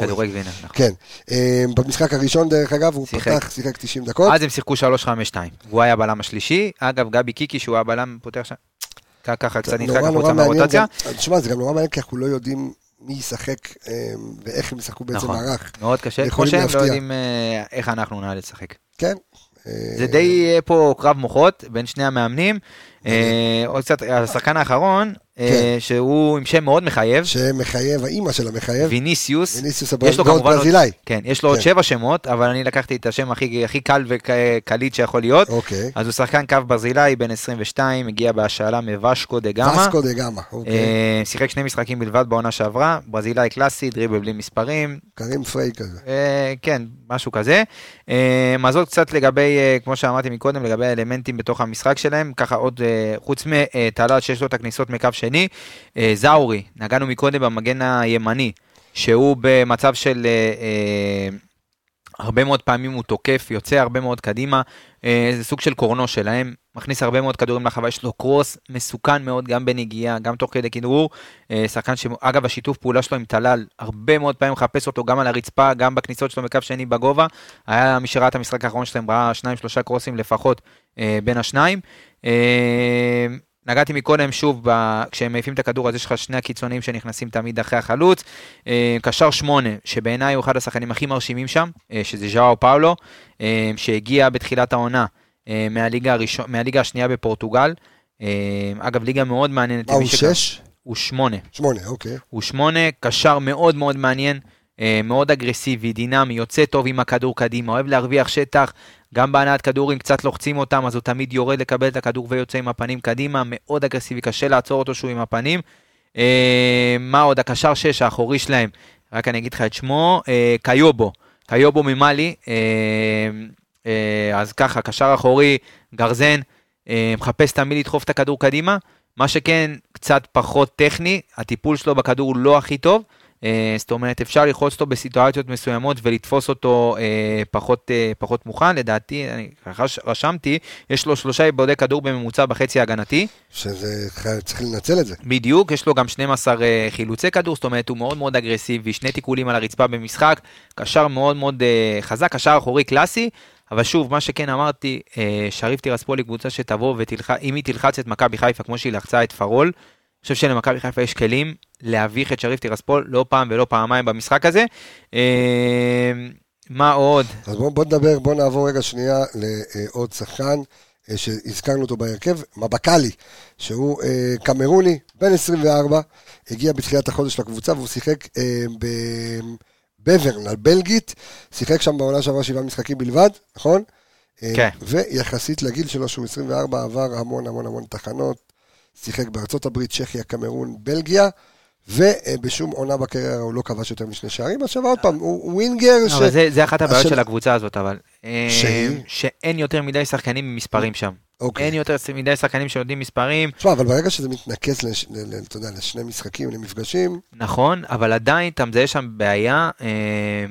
כדורי גבינה, נכון. כן, אה, במשחק הראשון דרך אגב הוא. פתח, שיחק 90 דקות. אז הם שיחקו 3-5-2, והוא היה הבלם השלישי. אגב, גבי קיקי, שהוא הבלם, פותח שם, ככה קצת נדחק החוצה מהרוטציה. גם- תשמע זה גם נורא מעניין כי אנחנו לא יודעים מי ישחק אה, ואיך הם ישחקו בעצם נכון. מערך. מאוד קשה, כמו שהם לא. יודעים אה, איך אנחנו נעלה לשחק. כן. אה, זה די אה, פה קרב מוחות בין שני המאמנים. אה, עוד קצת, השחקן האחרון, אה, כן. שהוא עם שם מאוד מחייב, שמחייב, האימא של המחייב, ויניסיוס. ויניסיוס הברזילאי. עוד- ברזילאי. כן, יש לו עוד כן. שבע שמות, אבל אני לקחתי את השם הכי הכי קל וקליט שיכול להיות. אוקיי. אז הוא שחקן קו ברזילאי, בן 22, הגיע בהשאלה מווסקו דה גמא. וסקו דה גמא, אוקיי. אה, שיחק שני משחקים בלבד בעונה שעברה, ברזילאי קלאסי, דריבל בלי מספרים, קרים פריי כזה. אה, כן, משהו כזה. אה, אז עוד קצת לגבי, אה, כמו שאמרתי מקודם, לגבי האלמנטים בתוך המשחק שלהם, ככה עוד, אה, חוץ מטלל שיש לו את הכניסות מקו שני, אה, זאורי, נגענו מקודם במגן הימני, שהוא במצב של... הרבה מאוד פעמים הוא תוקף, יוצא הרבה מאוד קדימה, אה, זה סוג של קורנו שלהם, מכניס הרבה מאוד כדורים לחווה, יש לו קרוס מסוכן מאוד גם בנגיעה, גם תוך כדי כדרור, אה, שחקן שאגב השיתוף פעולה שלו עם טלל, הרבה מאוד פעמים מחפש אותו גם על הרצפה, גם בכניסות שלו מקו שני בגובה, היה מי שראה את המשחק האחרון שלהם, ראה שניים שלושה קרוסים לפחות אה, בין השניים. נגעתי מקודם שוב, ב... כשהם מעיפים את הכדור אז יש לך שני הקיצוניים שנכנסים תמיד אחרי החלוץ. אה, קשר שמונה, שבעיניי הוא אחד השחקנים הכי מרשימים שם, אה, שזה ז'או פאולו, אה, שהגיע בתחילת העונה מהליגה, הראשון, מהליגה השנייה בפורטוגל. אגב, ליגה מאוד מעניינת. מה הוא שכ- שש? הוא שמונה. שמונה, אוקיי. הוא שמונה, קשר מאוד מאוד מעניין, מאוד אגרסיבי, דינמי, יוצא טוב עם הכדור קדימה, אוהב להרוויח שטח, גם בהנעת כדור, אם קצת לוחצים אותם, אז הוא תמיד יורד לקבל את הכדור ויוצא עם הפנים קדימה, מאוד אגרסיבי, קשה לעצור אותו שהוא עם הפנים. אה, מה עוד? הקשר 6 האחורי שלהם, רק אני אגיד לך את שמו, אה, קיובו, קיובו ממאלי, אה, אה, אז ככה, קשר אחורי, גרזן, אה, מחפש תמיד לדחוף את הכדור קדימה, מה שכן, קצת פחות טכני, הטיפול שלו בכדור הוא לא הכי טוב, זאת אומרת, אפשר ללחוץ אותו בסיטואציות מסוימות ולתפוס אותו אה, פחות, אה, פחות מוכן, לדעתי, אני רשמתי, יש לו שלושה עיבודי כדור בממוצע בחצי ההגנתי, שזה, צריך לנצל את זה. בדיוק, יש לו גם 12 אה, חילוצי כדור, זאת אומרת, הוא מאוד מאוד אגרסיבי, שני תיקולים על הרצפה במשחק, קשר מאוד מאוד אה, חזק, קשר אחורי קלאסי, אבל שוב, מה שכן אמרתי, אה, שריף טירספול היא קבוצה שתבוא ותלחץ, אם היא תלחץ את מכבי חיפה כמו שהיא לחצה את פרול, חושב שלמכבי חיפה יש כלים להביך את שריף טירספול לא פעם ולא פעמיים במשחק הזה. אה, מה עוד? אז בואו בוא נדבר, בואו נעבור רגע שנייה לעוד שחקן אה, שהזכרנו אותו בהרכב, מבקלי, שהוא אה, קמרוני, בן 24, הגיע בתחילת החודש לקבוצה והוא שיחק אה, בברן, על בלגית, שיחק שם בעונה שעברה שבעה משחקים בלבד, נכון? כן. ויחסית לגיל שלו, שהוא 24, עבר המון המון המון תחנות, שיחק בארצות הברית, צ'כיה, קמרון, בלגיה. ובשום עונה בקריירה הוא לא כבש יותר משני שערים. עכשיו עוד פעם, הוא ווינגר ש... אבל זה, זה אחת הבעיות השל- של הקבוצה הזאת, אבל. אה, שהיא? שאין יותר מדי שחקנים עם מספרים שם. אוקיי. אין יותר מדי שחקנים שיודעים מספרים, תשמע, אבל ברגע שזה מתנקז, לש, ל, ל, אתה יודע, לשני משחקים, למפגשים, נכון, אבל עדיין אתה מזהה שם בעיה אה,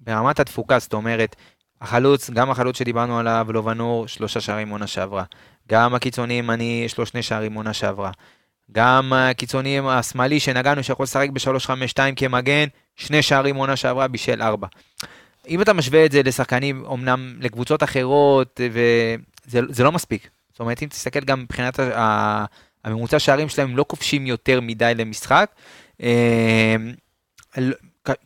ברמת התפוקה, זאת אומרת, החלוץ, גם החלוץ שדיברנו עליו, לובנור, שלושה שערים עונה שעברה. גם הקיצוני ימני, יש לו שני שערים עונה שעברה. גם הקיצוני השמאלי שנגענו, שיכול לשחק ב-3-5-2 כמגן, שני שערים עונה שעברה, בישל ארבע. אם אתה משווה את זה לשחקנים, אמנם לקבוצות אחרות, וזה זה לא מספיק. זאת אומרת, אם תסתכל גם מבחינת הממוצע שערים שלהם, הם לא כובשים יותר מדי למשחק.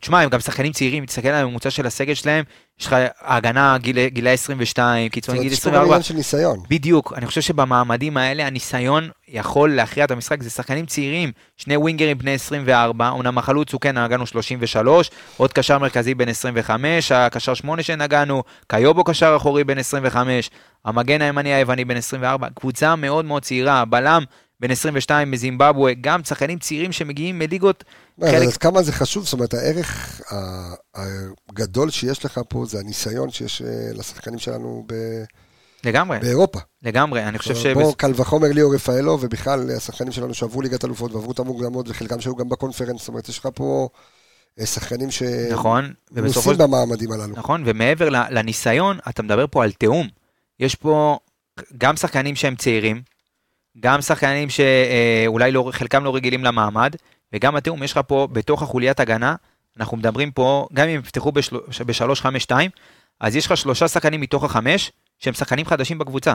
תשמע, הם גם שחקנים צעירים, תסתכל על הממוצע של הסגל שלהם, יש לך הגנה גיל- גילאי 22, זאת קיצוני גיל יש פה גם 24. עניין של ניסיון. בדיוק, אני חושב שבמעמדים האלה הניסיון יכול להכריע את המשחק, זה שחקנים צעירים, שני ווינגרים בני 24, אמנם החלוץ הוא כן נגענו 33, עוד קשר מרכזי בן 25, הקשר 8 שנגענו, קיובו קשר אחורי בן 25, המגן הימני היווני בן 24, קבוצה מאוד מאוד צעירה, הבלם בן 22 מזימבבואה, גם שחקנים צעירים שמגיעים מליגות, חלק- אז כמה זה חשוב, זאת אומרת, הערך הגדול שיש לך פה זה הניסיון שיש אה, לשחקנים שלנו ב- לגמרי, באירופה. לגמרי, אני חושב ש... בוא, קל וחומר ליאור רפאלו, ובכלל השחקנים שלנו שעברו ליגת אלופות ועברו את המוקדמות, וחלקם שהיו גם בקונפרנס, זאת אומרת, יש לך פה אה, שחקנים נכון, ובסופו שנוסעים במעמדים הללו. נכון, ומעבר לניסיון, אתה מדבר פה על תיאום. יש פה גם שחקנים שהם צעירים, גם שחקנים שאולי לא, חלקם לא רגילים למעמד, וגם התיאום, יש לך פה בתוך החוליית הגנה, אנחנו מדברים פה, גם אם יפתחו ב-3-5-2, אז יש לך שלושה שחקנים מתוך החמש, שהם שחקנים חדשים בקבוצה.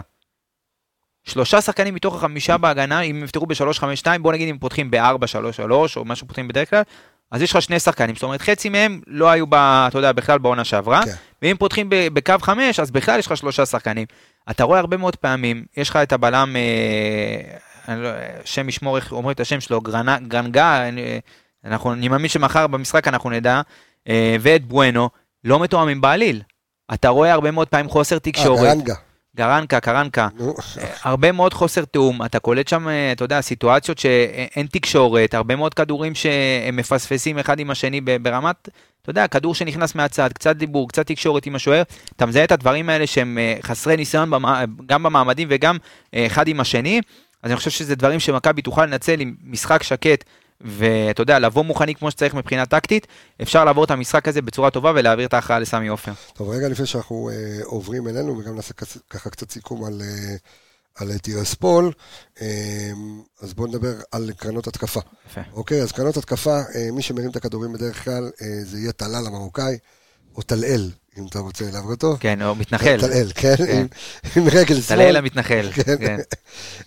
שלושה שחקנים מתוך החמישה בהגנה, אם יפתחו ב-3-5-2, בוא נגיד אם פותחים ב-4-3-3, או מה שפותחים בדרך כלל, אז יש לך שני שחקנים, זאת אומרת חצי מהם לא היו, ב, אתה יודע, בכלל בעונה שעברה, כן. ואם פותחים ב- בקו חמש, אז בכלל יש לך שלושה שחקנים. אתה רואה הרבה מאוד פעמים, יש לך את הבלם, אה, לא, שם ישמור איך אומרים את השם שלו, גרנה, גרנגה, אני, אנחנו, אני מאמין שמחר במשחק אנחנו נדע, אה, ואת בואנו, לא מתואמים בעליל. אתה רואה הרבה מאוד פעמים חוסר אה, תקשורת, גרנגה. גרנקה, קרנקה, נו, הרבה מאוד חוסר תיאום, אתה קולט שם, אה, אתה יודע, סיטואציות שאין תקשורת, הרבה מאוד כדורים שהם מפספסים אחד עם השני ברמת, אתה יודע, כדור שנכנס מהצד, קצת דיבור, קצת תקשורת עם השוער, אתה מזהה את הדברים האלה שהם אה, חסרי ניסיון גם במעמדים וגם אה, אחד עם השני, אז אני חושב שזה דברים שמכבי תוכל לנצל עם משחק שקט. ואתה יודע, לבוא מוכנים כמו שצריך מבחינה טקטית, אפשר לעבור את המשחק הזה בצורה טובה ולהעביר את ההכרעה לסמי עופר. טוב, רגע לפני שאנחנו אה, עוברים אלינו, וגם נעשה ככה קצת סיכום על, אה, על אה, טירספול, אה, אז בואו נדבר על קרנות התקפה. יפה. אוקיי, אז קרנות התקפה, אה, מי שמרים את הכדורים בדרך כלל, אה, זה יהיה טלאל המרוקאי, או טלאל, אם אתה רוצה להעביר אותו. כן, הוא מתנחל. טלאל, כן, כן. עם- עם רגל שמאל. טלאל המתנחל. כן. כן.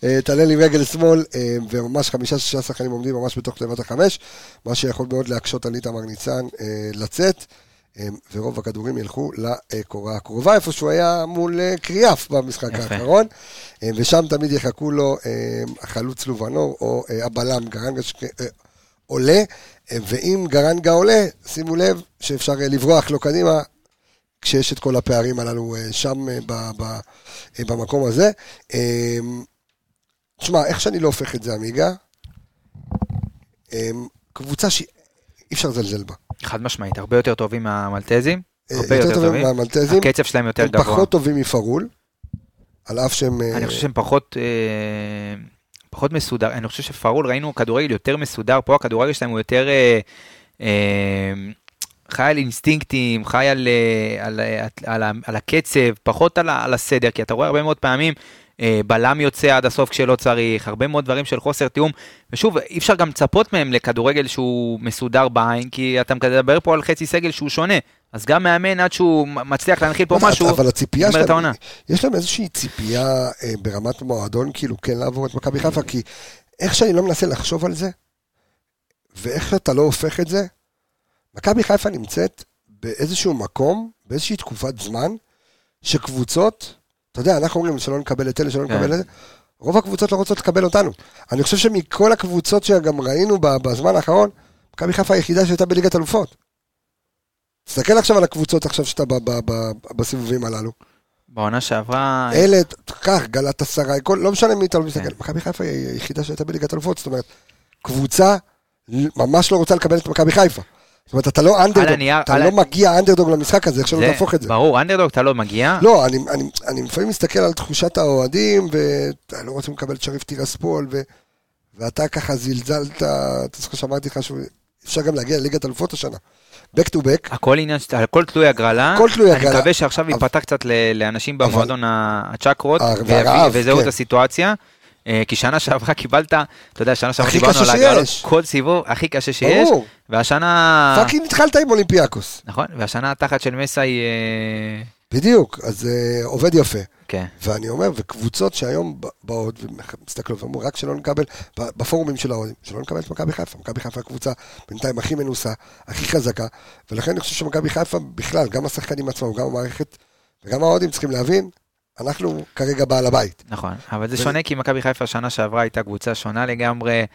אה, טלל עם רגל שמאל, אה, וממש חמישה-שישה שחקנים עומדים ממש בתוך תיבת החמש, מה שיכול מאוד להקשות על איתמר ניצן אה, לצאת, ורוב הכדורים ילכו לקורה הקרובה, איפה שהוא היה מול קריאף במשחק יפה. האחרון, ושם תמיד יחכו לו החלוץ לובנור או הבלם גרנגה עולה, ואם גרנגה עולה, שימו לב שאפשר אה, לברוח לו קדימה. כשיש את כל הפערים הללו אה, שם אה, ב- ב- במקום הזה. אה, תשמע, איך שאני לא הופך את זה, עמיגה, אמ, קבוצה שאי אפשר לזלזל בה. חד משמעית, הרבה יותר טובים מהמלטזים, הרבה יותר טובים. מהמלטזים, הקצב שלהם יותר הם גבוה. פחות טובים מפרול, על אף שהם... אני חושב שהם פחות, אה, פחות מסודר, אני חושב שפרול ראינו כדורגל יותר מסודר, פה הכדורגל שלהם הוא יותר אה, אה, חי על אינסטינקטים, חי על, אה, על, על, על, ה- על הקצב, פחות על, על הסדר, כי אתה רואה הרבה מאוד פעמים אה, בלם יוצא עד הסוף כשלא צריך, הרבה מאוד דברים של חוסר תיאום, ושוב, אי אפשר גם לצפות מהם לכדורגל שהוא מסודר בעין, כי אתה מדבר פה על חצי סגל שהוא שונה, אז גם מאמן עד שהוא מצליח להנחיל פה משהו, אבל הציפייה שלהם, העונה. יש להם איזושהי ציפייה אה, ברמת מועדון, כאילו, כן לעבור את מכבי חיפה, כי איך שאני לא מנסה לחשוב על זה, ואיך שאתה לא הופך את זה, מכבי חיפה נמצאת באיזשהו מקום, באיזושהי תקופת זמן, שקבוצות, אתה יודע, אנחנו אומרים שלא נקבל את אלה, שלא כן. נקבל את זה, רוב הקבוצות לא רוצות לקבל אותנו. אני חושב שמכל הקבוצות שגם ראינו בזמן האחרון, מכבי חיפה היחידה שהייתה בליגת אלופות. תסתכל עכשיו על הקבוצות עכשיו שאתה ב- ב- ב- בסיבובים הללו. בעונה שעברה, אלה, קח, גלת כל- לא משנה מי אתה לא מסתכל. כן. מכבי חיפה היא היחידה שהייתה בליגת אלופות, זאת אומרת, קבוצה ממש לא רוצה לקבל את מכבי חיפה. זאת אומרת, אתה לא אנדרדוג, אתה לא מגיע אנדרדוג למשחק הזה, איך שלא תהפוך את זה. ברור, אנדרדוג אתה לא מגיע, לא, אני, אני, אני לפעמים מסתכל על תחושת האוהדים, ולא רוצים לקבל את שריף טירספול, ואתה ככה זלזלת, אתה זוכר שאמרתי לך שאפשר גם להגיע לליגת אלופות השנה. Back to back, הכל עניין, הכל תלוי הגרלה, הכל תלוי הגרלה. אני מקווה שעכשיו ייפתח קצת לאנשים במועדון הצ'קרות, אה, וזהו כן. את הסיטואציה. אה, כי שנה שעברה קיבלת, אתה יודע, שנה שעברה דיברנו על הגרלות. כל סיבוב הכי קשה שיש. והשנה, fucking התחלת עם אולימפיאקוס. נכון, והשנה התחת של מסאי, אה, בדיוק, אז זה עובד יפה. כן. ואני אומר, וקבוצות שהיום באות ומסתכלות ואומרות, רק שלא נקבל, בפורומים של האוהדים, שלא נקבל את מכבי חיפה. מכבי חיפה הקבוצה בינתיים הכי מנוסה, הכי חזקה, ולכן אני חושב שמכבי חיפה בכלל, גם השחקנים עצמם, גם המערכת, וגם האוהדים צריכים להבין, אנחנו כרגע בעל הבית. נכון, אבל זה ו- שונה כי מכבי חיפה שנה שעברה הייתה קבוצה שונה לגמרי.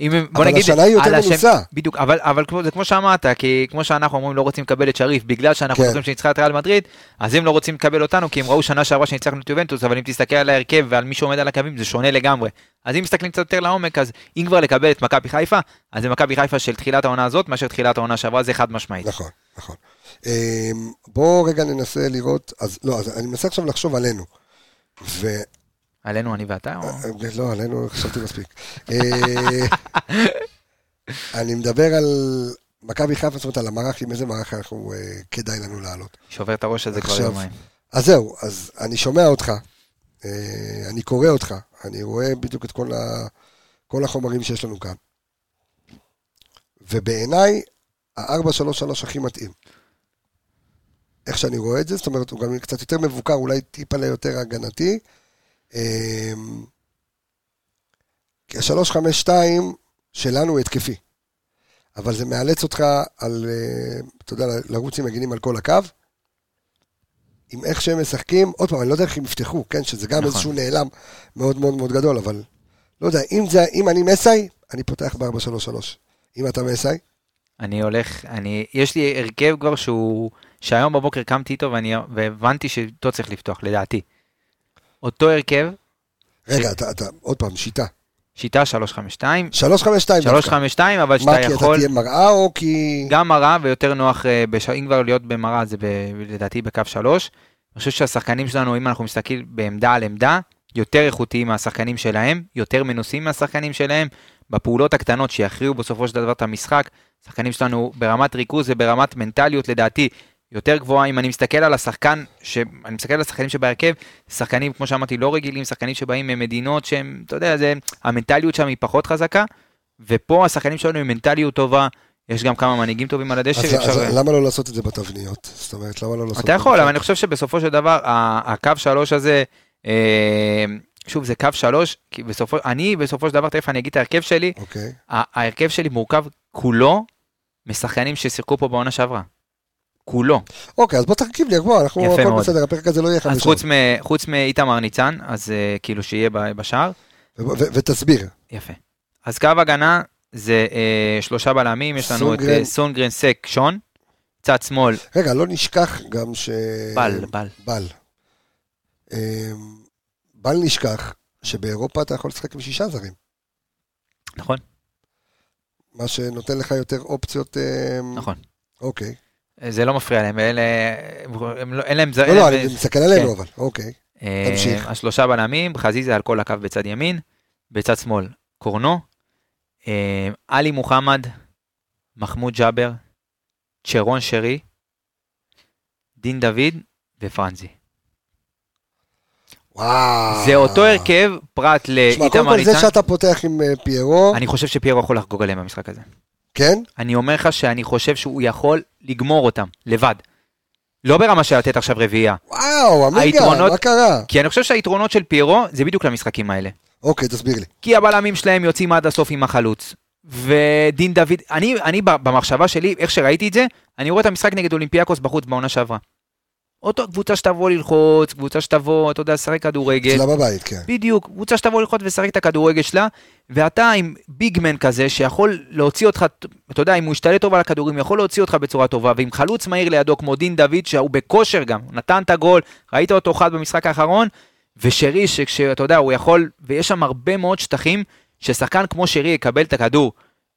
אם, הם- בוא נגיד, השנה היא יותר על השם- מנוסה. בדיוק, אבל, אבל כמו, זה כמו שאמרת, כי כמו שאנחנו אומרים לא רוצים לקבל את שריף בגלל שאנחנו כן. זוכרים שניצחה את ריאל מדריד, אז הם לא רוצים לקבל אותנו כי הם ראו שנה שעברה שניצחנו את יובנטוס, אבל אם תסתכל על ההרכב ועל מי שעומד על הקווים זה שונה לגמרי. אז אם מסתכלים קצת יותר לעומק, אז אם כבר לקבל את מכבי חיפה, אז זה מכבי חיפה של תחילת העונה הזאת, מאשר תחילת העונה שעברה, זה חד משמעית. נכון, נכון. אמ, בואו רגע ננסה לראות, אז לא, אז אני מנסה עכשיו לחשוב עלינו. ו... עלינו אני ואתה? או... לא, עלינו חשבתי מספיק. אה, אני מדבר על מכבי חיפה, זאת אומרת על המערך, עם איזה מערך אנחנו, אה, כדאי לנו לעלות. שובר את הראש הזה כבר יומיים. אז זהו, אז אני שומע אותך, אה, אני קורא אותך, אני רואה בדיוק את כל, ה, כל החומרים שיש לנו כאן. ובעיניי, ה-433 הכי מתאים. איך שאני רואה את זה, זאת אומרת, הוא גם קצת יותר מבוקר, אולי טיפה ליותר הגנתי. כי ה-352 שלנו הוא התקפי. אבל זה מאלץ אותך על, אה, אתה יודע, לרוץ עם מגינים על כל הקו. עם איך שהם משחקים, עוד פעם, אני לא יודע איך הם יפתחו, כן, שזה גם נכון. איזשהו נעלם מאוד מאוד מאוד גדול, אבל לא יודע, אם, זה, אם אני מסאי, אני פותח ב-433. אם אתה מסאי, אני הולך, אני, יש לי הרכב כבר שהוא, שהיום בבוקר קמתי איתו ואני, והבנתי שאיתו צריך לפתוח, לדעתי. אותו הרכב, רגע, אתה, אתה, עוד פעם, שיטה. שיטה 352, 352 דווקא. 352, אבל מה, שאתה כי אתה יכול, תהיה מראה או כי... גם מראה ויותר נוח, אה, בש... אם כבר להיות במראה זה ב... לדעתי בקו 3. אני חושב שהשחקנים שלנו, אם אנחנו מסתכלים בעמדה על עמדה, יותר איכותיים מהשחקנים שלהם, יותר מנוסים מהשחקנים שלהם, בפעולות הקטנות שיכריעו בסופו של דבר את המשחק. השחקנים שלנו ברמת ריכוז וברמת מנטליות לדעתי יותר גבוהה. אם אני מסתכל על השחקן, ש... אני מסתכל על השחקנים שבהרכב, שחקנים כמו שאמרתי לא רגילים, שחקנים שבאים ממדינות שהם, אתה יודע, זה, המנטליות שם היא פחות חזקה, ופה השחקנים שלנו עם מנטליות טובה, יש גם כמה מנהיגים טובים על הדשא. אז, אז למה לא לעשות את זה בתבניות? זאת אומרת, למה לא לעשות... אתה את זה יכול, במשחק? אבל אני חושב שבסופו של דבר, הקו שלוש הזה, אה, שוב, זה קו שלוש, כי בסופו, אני בסופו של דבר, תכף אני אגיד את ההרכב שלי, אוקיי. ה- ההרכב שלי מורכב כולו משחקנים ששיחקו פה בעונה שעברה. כולו. אוקיי, אז בוא תרכיב לי, בוא, אנחנו... הכל מאוד. בסדר, הפרק הזה לא יהיה אז חמש חוץ מ- חוץ מאיתמר ניצן, אז אה, כאילו שיהיה בשער, ותסביר. יפה. אז קו הגנה זה אה, שלושה בלמים, יש לנו את סונגרן. אה, סונגרן סק שון, צד שמאל, רגע, לא נשכח גם ש... בל, בל. בל. אמ, בל נשכח שבאירופה אתה יכול לשחק עם שישה זרים. נכון? מה שנותן לך יותר אופציות... אמ, נכון. אוקיי. זה לא מפריע להם, אלה, הם לא, אין להם... לא, לא, אני מסתכל עלינו כן. אבל, אוקיי. אה, תמשיך. השלושה בלמים, חזיזה על כל הקו בצד ימין, בצד שמאל קורנו, אה, עלי מוחמד, מחמוד ג'אבר, צ'רון שרי, דין דוד ופרנזי. וואו. זה אותו הרכב, פרט שמע, קודם לאיתמר כל זה ניצן. שאתה פותח עם אה, פיירו, אני חושב שפיירו יכול לחגוג עליהם במשחק הזה. כן? אני אומר לך שאני חושב שהוא יכול לגמור אותם, לבד. לא ברמה של לתת עכשיו רביעייה. וואו, עמיגה, היתרונות- מה קרה? כי אני חושב שהיתרונות של פיירו זה בדיוק למשחקים האלה. אוקיי, תסביר לי. כי הבלמים שלהם יוצאים עד הסוף עם החלוץ. ודין דוד, אני, אני במחשבה שלי, איך שראיתי את זה, אני רואה את המשחק נגד אולימפיאקוס בחוץ בעונה שעברה. אותו קבוצה שתבוא ללחוץ, קבוצה שתבוא, אתה יודע, לשחק כדורגל. אצלה בבית, כן. בדיוק, קבוצה שתבוא ללחוץ ולשחק את הכדורגל שלה, ואתה עם ביגמן כזה שיכול להוציא אותך, אתה יודע, אם הוא ישתלט טוב על הכדורים, יכול להוציא אותך בצורה טובה, ועם חלוץ מהיר לידו כמו דין דוד, שהוא בכושר גם, נתן את הגול, ראית אותו חד במשחק האחרון, ושרי, שאתה יודע, הוא יכול, ויש שם הרבה מאוד שטחים, ששחקן כמו שרי יקבל את הכדור,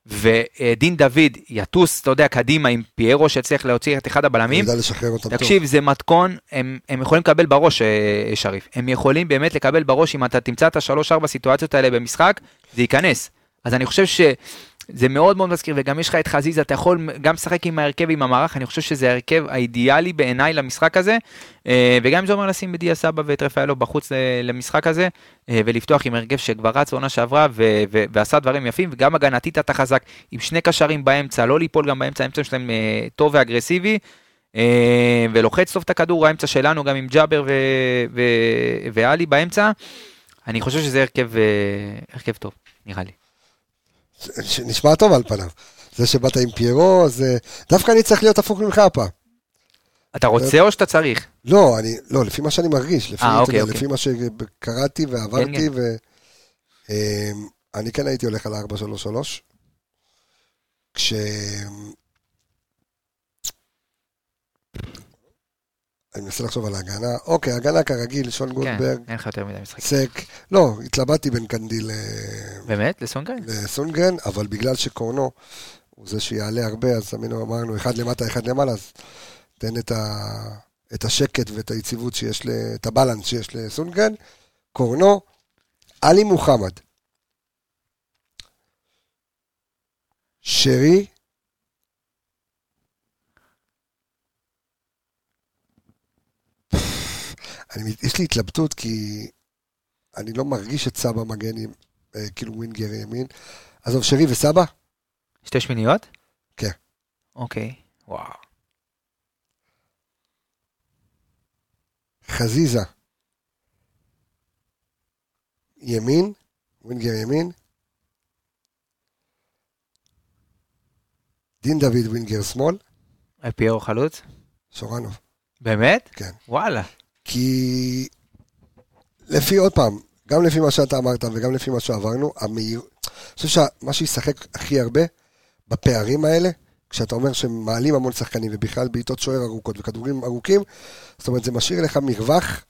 ודין דוד יטוס, אתה יודע, קדימה עם פיירו שיצליח להוציא את אחד הבלמים, יודע לשחרר אותם טוב. תקשיב, זה מתכון, הם, הם יכולים לקבל בראש, אה, שריף. הם יכולים באמת לקבל בראש, אם אתה תמצא את השלוש-ארבע סיטואציות האלה במשחק, זה ייכנס. אז אני חושב שזה מאוד מאוד מזכיר, וגם יש לך את חזיזה, אתה יכול גם לשחק עם ההרכב, עם המערך, אני חושב שזה ההרכב האידיאלי בעיניי למשחק הזה, אה, וגם אם זה אומר לשים בדיה סבא ואת רפאלו בחוץ למשחק הזה, אה, ולפתוח עם הרכב שכבר רץ עונה שעברה ו- ו- ועשה דברים יפים, וגם הגנתית אתה חזק, עם שני קשרים באמצע, לא ליפול גם באמצע, האמצע שלהם אה, טוב ואגרסיבי. ולוחץ טוב את הכדור, האמצע שלנו, גם עם ג'אבר ו- ו- ואלי באמצע. אני חושב שזה הרכב, הרכב טוב, נראה לי. נשמע טוב על פניו. זה שבאת עם פיירו, זה... דווקא אני צריך להיות הפוך ממך הפעם. אתה רוצה או שאתה צריך? לא, אני, לא, לפי מה שאני מרגיש, לפי, אה, אתה אוקיי, יודע, אוקיי. לפי מה שקראתי ועברתי, כן, כן. ואני כן הייתי הולך על ה-4-3-3, כש... אני מנסה לחשוב על ההגנה, אוקיי, הגנה כרגיל, שון כן, גולדברג, אין לך יותר מדי משחק. סק, לא, התלבטתי בין קנדיל באמת? לסונגרן? לסונגרן, אבל בגלל שקורנו הוא זה שיעלה הרבה, אז אמינו אמרנו, אחד למטה, אחד למעלה, אז תן את, ה, את השקט ואת היציבות שיש, ל, את הבלנס שיש לסונגרן. קורנו, עלי מוחמד. שרי, אני, יש לי התלבטות כי אני לא מרגיש את סבא מגן עם, אה, כאילו ווינגר ימין. עזוב, שרי וסבא? שתי שמיניות? כן. אוקיי, וואו. חזיזה. ימין, ווינגר ימין. דין דוד ווינגר שמאל, פיירו חלוץ? שורנוב. באמת? כן. וואלה. כי לפי, עוד פעם, גם לפי מה שאתה אמרת וגם לפי מה שעברנו, המהיר... אני חושב שמה שישחק הכי הרבה בפערים האלה, כשאתה אומר שמעלים המון שחקנים ובכלל בעיטות שוער ארוכות וכדורים ארוכים, זאת אומרת זה משאיר לך מרווח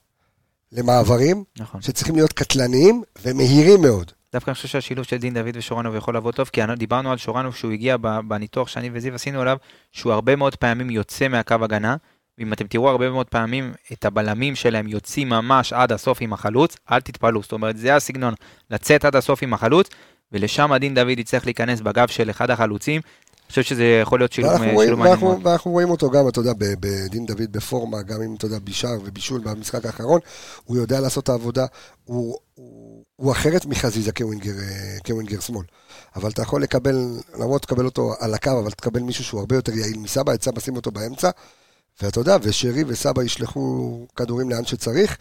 למעברים נכון. שצריכים להיות קטלניים ומהירים מאוד. דווקא אני חושב שהשילוב של דין דוד ושורנוב יכול לעבוד טוב, כי דיברנו על שורנוב שהוא הגיע בניתוח שאני וזיו עשינו עליו, שהוא הרבה מאוד פעמים יוצא מהקו הגנה, ואם אתם תראו הרבה מאוד פעמים את הבלמים שלהם יוצאים ממש עד הסוף עם החלוץ, אל תתפלאו, זאת אומרת זה הסגנון, לצאת עד הסוף עם החלוץ, ולשם דין דוד יצטרך להיכנס בגב של אחד החלוצים, אני חושב שזה יכול להיות שילוב שילוב רואים, מעניין מאוד. ואנחנו רואים אותו גם, אתה יודע, בדין דוד בפורמה, גם אם אתה יודע, בישר ובישול במשחק האחרון, הוא יודע לעשות את העבודה, הוא, הוא, הוא אחרת מחזיזה כווינגר, אה, כווינגר שמאל. אבל אתה יכול לקבל, למרות תקבל אותו על הקו, אבל תקבל מישהו שהוא הרבה יותר יעיל מסבא, את סבא שים אותו באמצע, ואתה יודע, ושרי וסבא ישלחו כדורים לאן שצריך.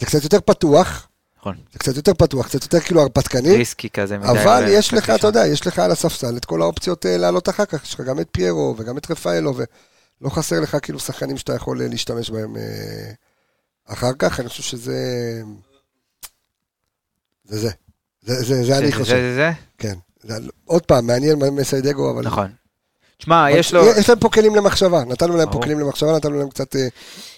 זה קצת יותר פתוח, נכון. זה קצת יותר פתוח, קצת יותר כאילו הרפתקני. ריסקי כזה. מדי, אבל יש לך, אתה. יודע, יש לך על הספסל את כל האופציות אה, לעלות אחר כך. יש לך גם את פיירו וגם את רפאלו, ולא חסר לך כאילו שחקנים שאתה יכול אה, להשתמש בהם אה, אחר כך. אני חושב שזה... זה זה. זה, זה, זה אני זה- חושב, זה, זה, כן. זה, עוד פעם, מעניין מסיידגו, אבל... נכון. תשמע, יש לו... יש להם פה כלים למחשבה, נתנו להם פה. כלים למחשבה, נתנו להם קצת אה,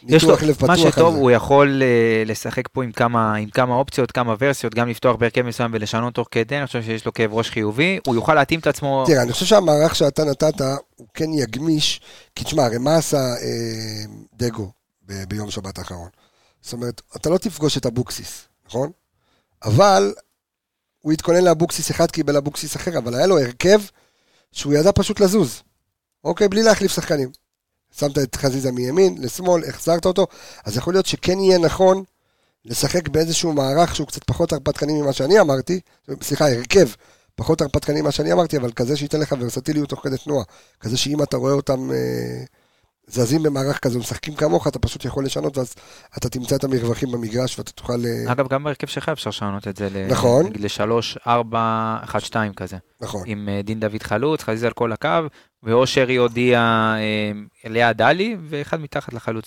ניתוח לב פתוח. מה שטוב. הוא יכול אה, לשחק פה עם כמה, עם כמה אופציות, כמה ורסיות, גם לפתוח בהרכב מסוים ולשנות תוך כדי, אני חושב שיש לו כאב ראש חיובי, הוא יוכל להתאים את עצמו, תראה, אני חושב שהמערך שאתה נתת, הוא כן יגמיש, כי תשמע, הרי מה עשה אה, דגו ביום שבת האחרון? זאת אומרת, אתה לא תפגוש את אבוקסיס, נכון? אבל הוא התכונן לאבוקסיס אחד, קיבל אבוקסיס אחר, אבל היה לו הרכב שהוא ידע פשוט לזוז, אוקיי? בלי להחליף שחקנים. שמת את חזיזה מימין, לשמאל, החזרת אותו, אז יכול להיות שכן יהיה נכון לשחק באיזשהו מערך שהוא קצת פחות הרפתקני ממה שאני אמרתי, סליחה, הרכב פחות הרפתקני ממה שאני אמרתי, אבל כזה שייתן לך ורסטיליות תוך כדי תנועה. כזה שאם אתה רואה אותם אה, זזים במערך כזה, משחקים כמוך, אתה פשוט יכול לשנות, ואז אתה תמצא את המרווחים במגרש ואתה תוכל... אה, אגב, גם בהרכב שלך אפשר לשנות את זה, ל- נכון. לשלוש, ארבע, אחד, שתיים כזה, נכון. עם אה, דין דוד חלוץ, חזיזה על כל הקו, ואו שרי הודיע אה, ליד עלי, ואחד מתחת לחלוץ.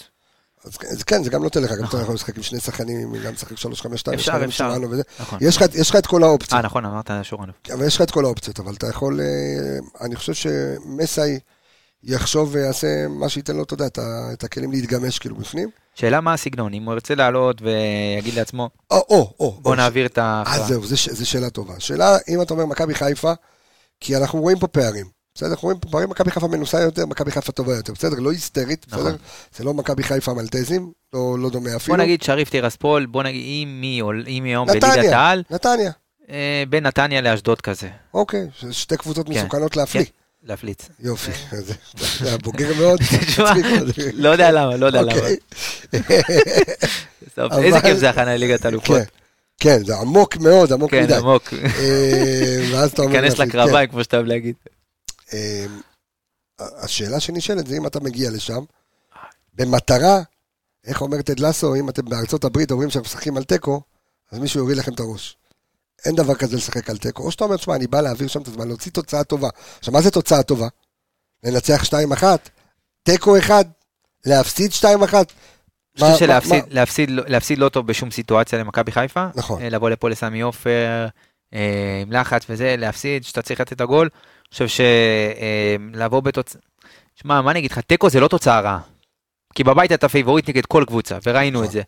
אז כן, אז כן, זה גם נותן לך, גם אתה יכול לשחק עם שני שחקנים, גם לשחק 3-5-2, אפשר, יש לך גם אפשר. שורנו וזה. נכון. יש לך את- יש לך את כל האופציות. אה, נכון, אמרת שורנוב. אבל יש לך את כל האופציות, אבל אתה יכול, אה, אני חושב שמסאי יחשוב ויעשה מה שייתן לו, אתה יודע, את הכלים להתגמש כאילו בפנים. שאלה מה הסגנון, אם הוא ירצה לעלות ויגיד לעצמו, או, או, או. בוא או, נעביר את אה, ההכרעה. זהו, זו שאלה טובה. שאלה, אם אתה אומר מכבי חיפה, כי אנחנו רואים פה פערים. בסדר, אנחנו רואים פה פערים, מכבי חיפה מנוסה יותר, מכבי חיפה טובה יותר. בסדר, לא היסטרית, נכון. בסדר? זה לא מכבי חיפה מלטזים, לא לא דומה אפילו. בוא נגיד שריף טירספול, בוא נגיד אם מי עול- אם היום. בליגת העל, נתניה, אה, בין נתניה לאשדוד כזה, אוקיי, שתי קבוצות כן, מסוכנות להפליא. להפליץ. יופי, זה זה היה בוגר מאוד. לא יודע למה, לא יודע למה. אוקיי. איזה כיף זה הכנה לליגת אלופות. כן, כן, זה עמוק מאוד, עמוק כן, מדי. עמוק. אה, ואז אתה אומר... תיכנס לקרביים, כמו שאתה אוהב להגיד. אה, השאלה שנשאלת זה אם אתה מגיע לשם, במטרה, איך אומר טד לסו, אם אתם בארצות הברית אומרים שאנחנו משחקים על תיקו, אז מישהו יוריד לכם את הראש. אין דבר כזה לשחק על תיקו. או שאתה אומר, תשמע, אני בא להעביר שם את הזמן, להוציא תוצאה טובה. עכשיו, מה זה תוצאה טובה? לנצח 2-1, תיקו 1, להפסיד 2-1. אני חושב שלהפסיד לא- להפסיד לא טוב בשום סיטואציה למכבי חיפה. נכון. אה, לבוא לפה לסמי עופר, אה, עם לחץ וזה, להפסיד, שאתה צריך לתת את הגול. חושב שלבוא בתוצאה... שמע, מה אני אגיד לך, תיקו זה לא תוצאה רעה. כי בבית אתה פייבוריט נגד כל קבוצה, וראינו את זה.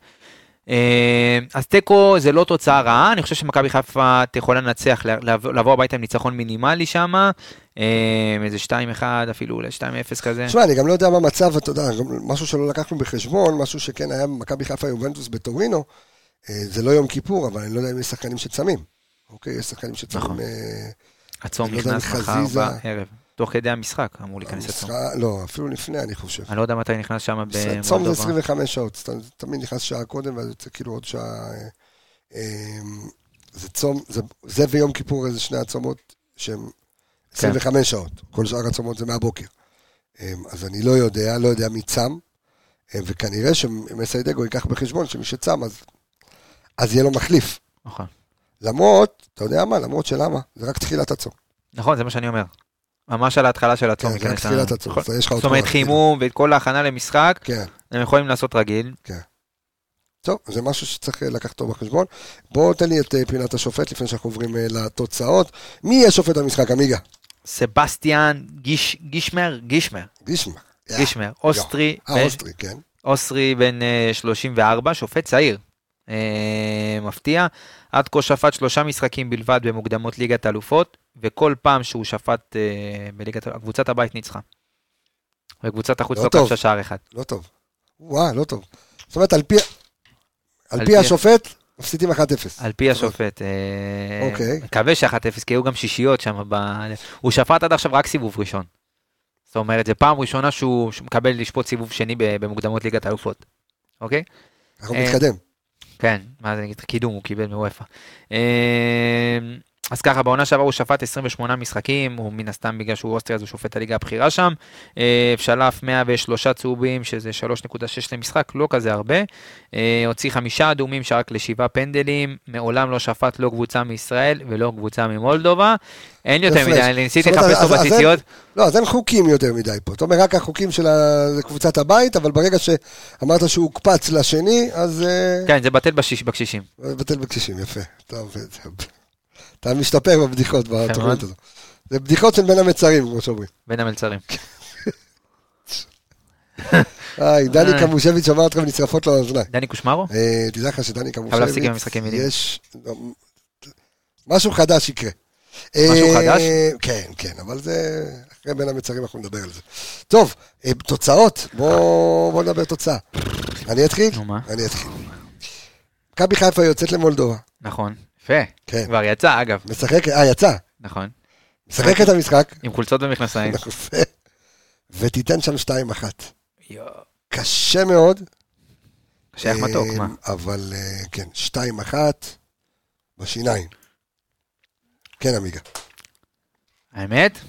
אה, אז תיקו זה לא תוצאה רעה, אני חושב שמכבי חיפה יכולה לנצח, לבוא הביתה עם ניצחון מינימלי שם, איזה 2-1 אפילו ל-2-0 כזה. תשמע, אני גם לא יודע מה המצב, אתה יודע, משהו שלא לקחנו בחשבון, משהו שכן היה במכבי חיפה יובנטוס בטורינו, אה, זה לא יום כיפור, אבל אני לא יודע אם יש שחקנים שצמים. אוקיי, יש שחקנים שצמים... הצום לא נכנס מחר חזיזה- בערב, תוך כדי המשחק אמור להיכנס הצום. המשחק- לא, אפילו לפני, אני חושב. אני לא יודע מתי נכנס שם צום זה במולדובה. 25 שעות, תמיד נכנס שעה קודם, ואז יוצא כאילו עוד שעה... אה, אה, זה צום, זה- זה ויום כיפור, איזה שני הצומות שהם כן. 25 שעות. כל שאר הצומות זה מהבוקר. אה, אז אני לא יודע, לא יודע מי צם, אה, וכנראה שמסיידגו ייקח בחשבון שמי שצם, אז, אז יהיה לו מחליף. נכון. למרות, אתה יודע מה, למרות שלמה, זה רק תחילת הצום. נכון, זה מה שאני אומר. ממש על ההתחלה של הצום כן, זה רק תחילת הצום, יש לך עוד זאת אומרת כוח, חימום ואת כל ההכנה למשחק, כן. הם יכולים לעשות רגיל. טוב, זה משהו שצריך אה, לקחת אותו בחשבון. בוא תן לי את אה, פינת השופט לפני שאנחנו עוברים אה, לתוצאות. מי יהיה שופט המשחק, עמיגה? סבסטיאן גיש, גישמר, גישמר, גישמר. גישמר, אוסטרי, אה, אוסטרי, כן. אוסטרי בן אה, 34, שופט צעיר. אה, מפתיע, עד כה שפט שלושה משחקים בלבד במוקדמות ליגת האלופות, וכל פעם שהוא שפט אה, בליגת האלופות, קבוצת הבית ניצחה. וקבוצת החוץ לא לא. כבשה שער אחד. לא טוב. וואה, לא טוב. זאת אומרת, על פי... על על פי פי- השופט, מפסידים 1-0. על פי השופט. אה, אוקיי. מקווה ש-1-0, כי היו גם שישיות שם. ב... הוא שפט עד עכשיו רק סיבוב ראשון. זאת אומרת, זו פעם ראשונה שהוא מקבל לשפוט סיבוב שני במוקדמות ליגת האלופות. אוקיי? אנחנו אה, נתקדם. כן, מה זה נגיד, קידום הוא קיבל מוופא. אז ככה, בעונה שעברה הוא שפט 28 משחקים, הוא מן הסתם בגלל שהוא אוסטרי אז הוא שופט הליגה הבכירה שם. אה, שלף 103 צהובים, שזה 3.6 למשחק, לא כזה הרבה. אה, הוציא חמישה אדומים, שרק לשבעה פנדלים, מעולם לא שפט לא קבוצה מישראל ולא קבוצה ממולדובה. אין יותר. מדי, אני ניסיתי זאת אומרת, לחפש אין- בציציות. לא, אז אין חוקים יותר מדי פה. אתה אומר, רק החוקים של קבוצת הבית, אבל ברגע שאמרת שהוא הוקפץ לשני, אז... אה, כן, זה בטל בקשישים. בטל בקשישים, יפה. אתה משתפר בבדיחות בתוכנית. הזו. זה בדיחות של בין המצרים, כמו שאומרים. בין המלצרים. היי, דני. קמושביץ' שמע ונשרפות לו האוזניים. דני קושמרו? אה, תדע לך שדני קמושביץ', להפסיק עם המשחקי מילים. יש... משהו חדש יקרה. משהו אה, חדש? כן, כן, אבל זה... אחרי בין המצרים אנחנו נדבר על זה. טוב, אה, תוצאות, בוא בוא נדבר תוצאה. אני אתחיל? אני אתחיל. מכבי חיפה יוצאת למולדובה. נכון. יפה. כן. כבר יצא, אגב. משחק, אה, יצא. נכון. משחק את המשחק. עם חולצות ומכנסיים. ותיתן שם 2-1. יואו. קשה מאוד. שייך מתוק, אה, מה? אבל אה, כן, 2-1 בשיניים. כן, עמיגה. האמת?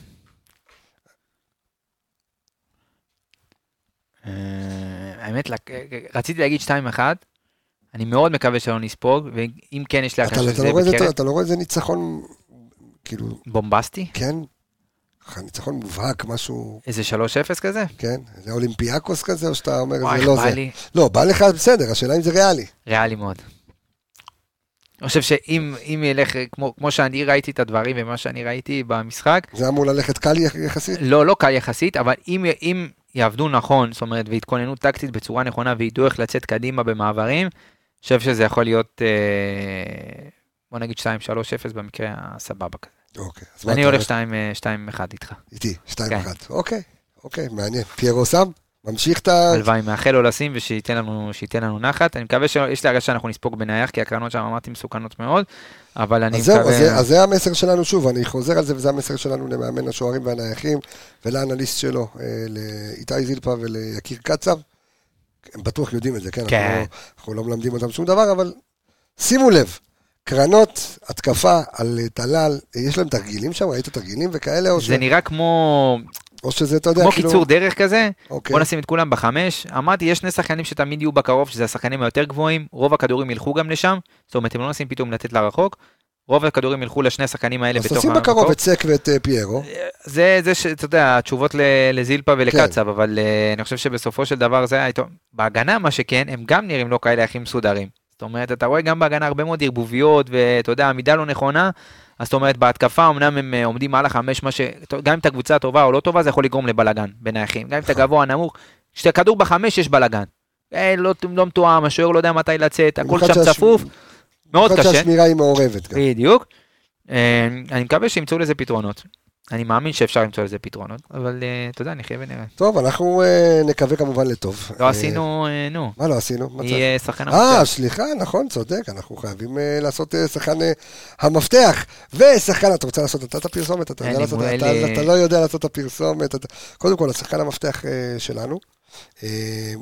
אה, האמת, רציתי להגיד 2-1, אני מאוד מקווה שלא נספוג, ואם כן, יש רואה את זה- בקרב אתה לא רואה איזה ניצחון, כאילו, בומבסטי, כן? ניצחון מובהק, משהו, איזה 3-0 כזה. כן? זה אולימפיאקוס כזה, או שאתה אומר, וואי, זה לא זה? לי, לא, בא לך בסדר, השאלה אם זה ריאלי. ריאלי מאוד. אני חושב שאם אם ילך, כמו, כמו שאני ראיתי את הדברים ומה שאני ראיתי במשחק, זה אמור ללכת קל יח- יחסית? לא, לא קל יחסית, אבל אם, אם יעבדו נכון, זאת אומרת, ויתכוננו טקטית בצורה נכונה, וידעו איך לצאת קדימה במעברים, חושב שזה יכול להיות, אה, בוא נגיד 2-3-0 במקרה הסבבה כזה. אוקיי. אז אני הולך אומר? 2-1 איתך. איתי, 2-1. כן. אוקיי, אוקיי, מעניין. פיירו שם? ממשיך את ה... הלוואי, מאחל לו לשים ושייתן לנו, לנו נחת. אני מקווה שיש לי הרגשה שאנחנו נספוג בנייח, כי הקרנות שם אמרתי מסוכנות מאוד, אבל אני אז זהו, מקווה... אז זה- אז זה המסר שלנו, שוב, אני חוזר על זה, וזה המסר שלנו למאמן השוערים והנייחים, ולאנליסט שלו, אה, לאיתי זילפה וליקיר קצב. הם בטוח יודעים את זה, כן? כן. אנחנו אנחנו לא מלמדים אותם שום דבר, אבל שימו לב, קרנות, התקפה על אה, טלל, אה, יש להם תרגילים שם? ראית תרגילים וכאלה? או ש- זה נראה כמו, או שזה, אתה יודע, כמו כאילו... קיצור דרך כזה, אוקיי. בוא נשים את כולם בחמש. אמרתי, יש שני שחקנים שתמיד יהיו בקרוב, שזה השחקנים היותר גבוהים, רוב הכדורים ילכו גם לשם, זאת אומרת, הם לא מנסים פתאום לתת לרחוק, רוב הכדורים ילכו לשני השחקנים האלה אז בתוך תשים בקרוב המקום. את סק ואת אה, פיירו. זה, זה, ש- אתה יודע, התשובות לזילפה כן. ולקצב, אבל אה, אני חושב שבסופו של דבר זה היה. בהגנה, מה שכן, הם גם נראים לא כאלה הכי מסודרים. זאת אומרת, אתה רואה גם בהגנה הרבה מאוד ערבוביות, ואתה יודע, עמידה לא נכונה, אז זאת אומרת, בהתקפה אמנם הם אה, עומדים מעל החמש, מה ש... גם אם אתה קבוצה טובה או לא טובה, זה יכול לגרום לבלאגן בין האחים. גם אם אתה נכון. גבוה, נמוך, כשאתה כדור בחמש, יש בלאגן. אה, לא, לא מתואם, השוער לא יודע מתי לצאת, הכל שם צפוף, מאוד קשה. שהשמירה היא מעורבת גם. בדיוק. אה, אני מקווה שימצאו לזה פתרונות. אני מאמין שאפשר למצוא לזה פתרונות, אבל אה, אתה יודע, נחיה ונראה. טוב, אנחנו אה, נקווה כמובן לטוב. לא אה, עשינו, אה, נו, מה לא עשינו? יהיה שחקן אה, המפתח. סליחה, נכון, צודק, אנחנו חייבים אה, לעשות אה, שחקן אה, המפתח. ושחקן, אתה רוצה לעשות אתה את הפרסומת? אתה לא יודע לעשות את הפרסומת. קודם כל, השחקן המפתח אה, שלנו, אה,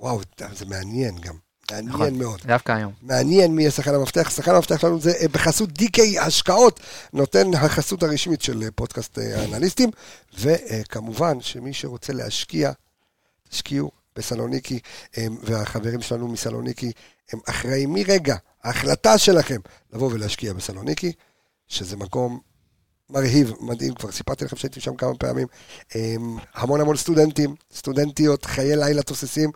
וואו, זה מעניין גם. מעניין נכון. מאוד. דווקא היום. מעניין מי יהיה שחקן המפתח. שחקן המפתח שלנו זה אה, בחסות DK השקעות, נותן החסות הרשמית של אה, פודקאסט אה, האנליסטים, וכמובן שמי שרוצה להשקיע, תשקיעו בסלוניקי, והחברים שלנו מסלוניקי הם אחראים מרגע ההחלטה שלכם לבוא ולהשקיע בסלוניקי, שזה מקום מרהיב, מדהים, כבר סיפרתי לכם שהייתי שם כמה פעמים. אמ, המון המון סטודנטים, סטודנטיות, חיי לילה תוססים,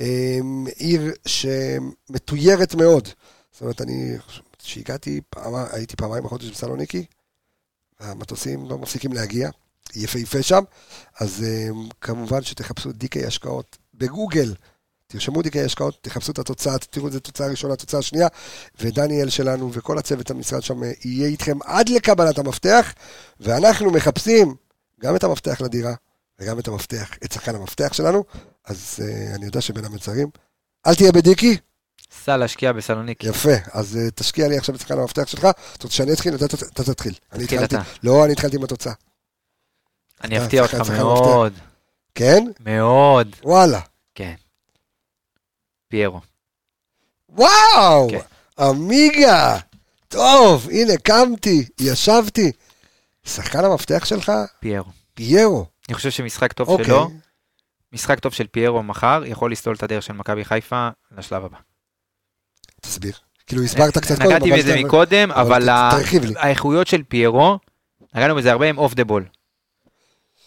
אמ, עיר שמתוירת מאוד. זאת אומרת, אני, כשהגעתי, פעמה, הייתי פעמיים בחודש בסלוניקי, המטוסים לא מפסיקים להגיע, יפהפה שם, אז אמ, כמובן שתחפשו דיקי השקעות בגוגל. תרשמו דיקי השקעות, תחפשו את התוצאה, תראו את זה תוצאה ראשונה, תוצאה שנייה, ודניאל שלנו וכל הצוות המשרד שם אה, יהיה איתכם עד לקבלת המפתח, ואנחנו מחפשים גם את המפתח לדירה וגם את המפתח, את שחקן המפתח שלנו, אז uh, אני יודע שבין המצרים, אל תהיה בדיקי, סע להשקיע בסלוניקי. יפה, אז uh, תשקיע לי עכשיו את שחקן המפתח שלך, אתה רוצה שאני אתחיל? אתה, אתה, אתה תתחיל. אני תתחיל התחלתי, אתה. לא, אני התחלתי עם התוצאה. אני אפתיע אותך מאוד, כן? מאוד. וואלה. כן. פיירו. וואו! כן. עמיגה! טוב, הנה, קמתי, ישבתי. שחקן המפתח שלך, פיירו. פיירו. אני חושב שמשחק טוב אוקיי. שלו, משחק טוב של פיירו מחר, יכול לסלול את הדרך של מכבי חיפה לשלב הבא. תסביר. כאילו, הסברת קצת קודם, נגעתי בזה מקודם, אבל. האיכויות של פיירו, נגענו בזה הרבה עם אוף דה בול.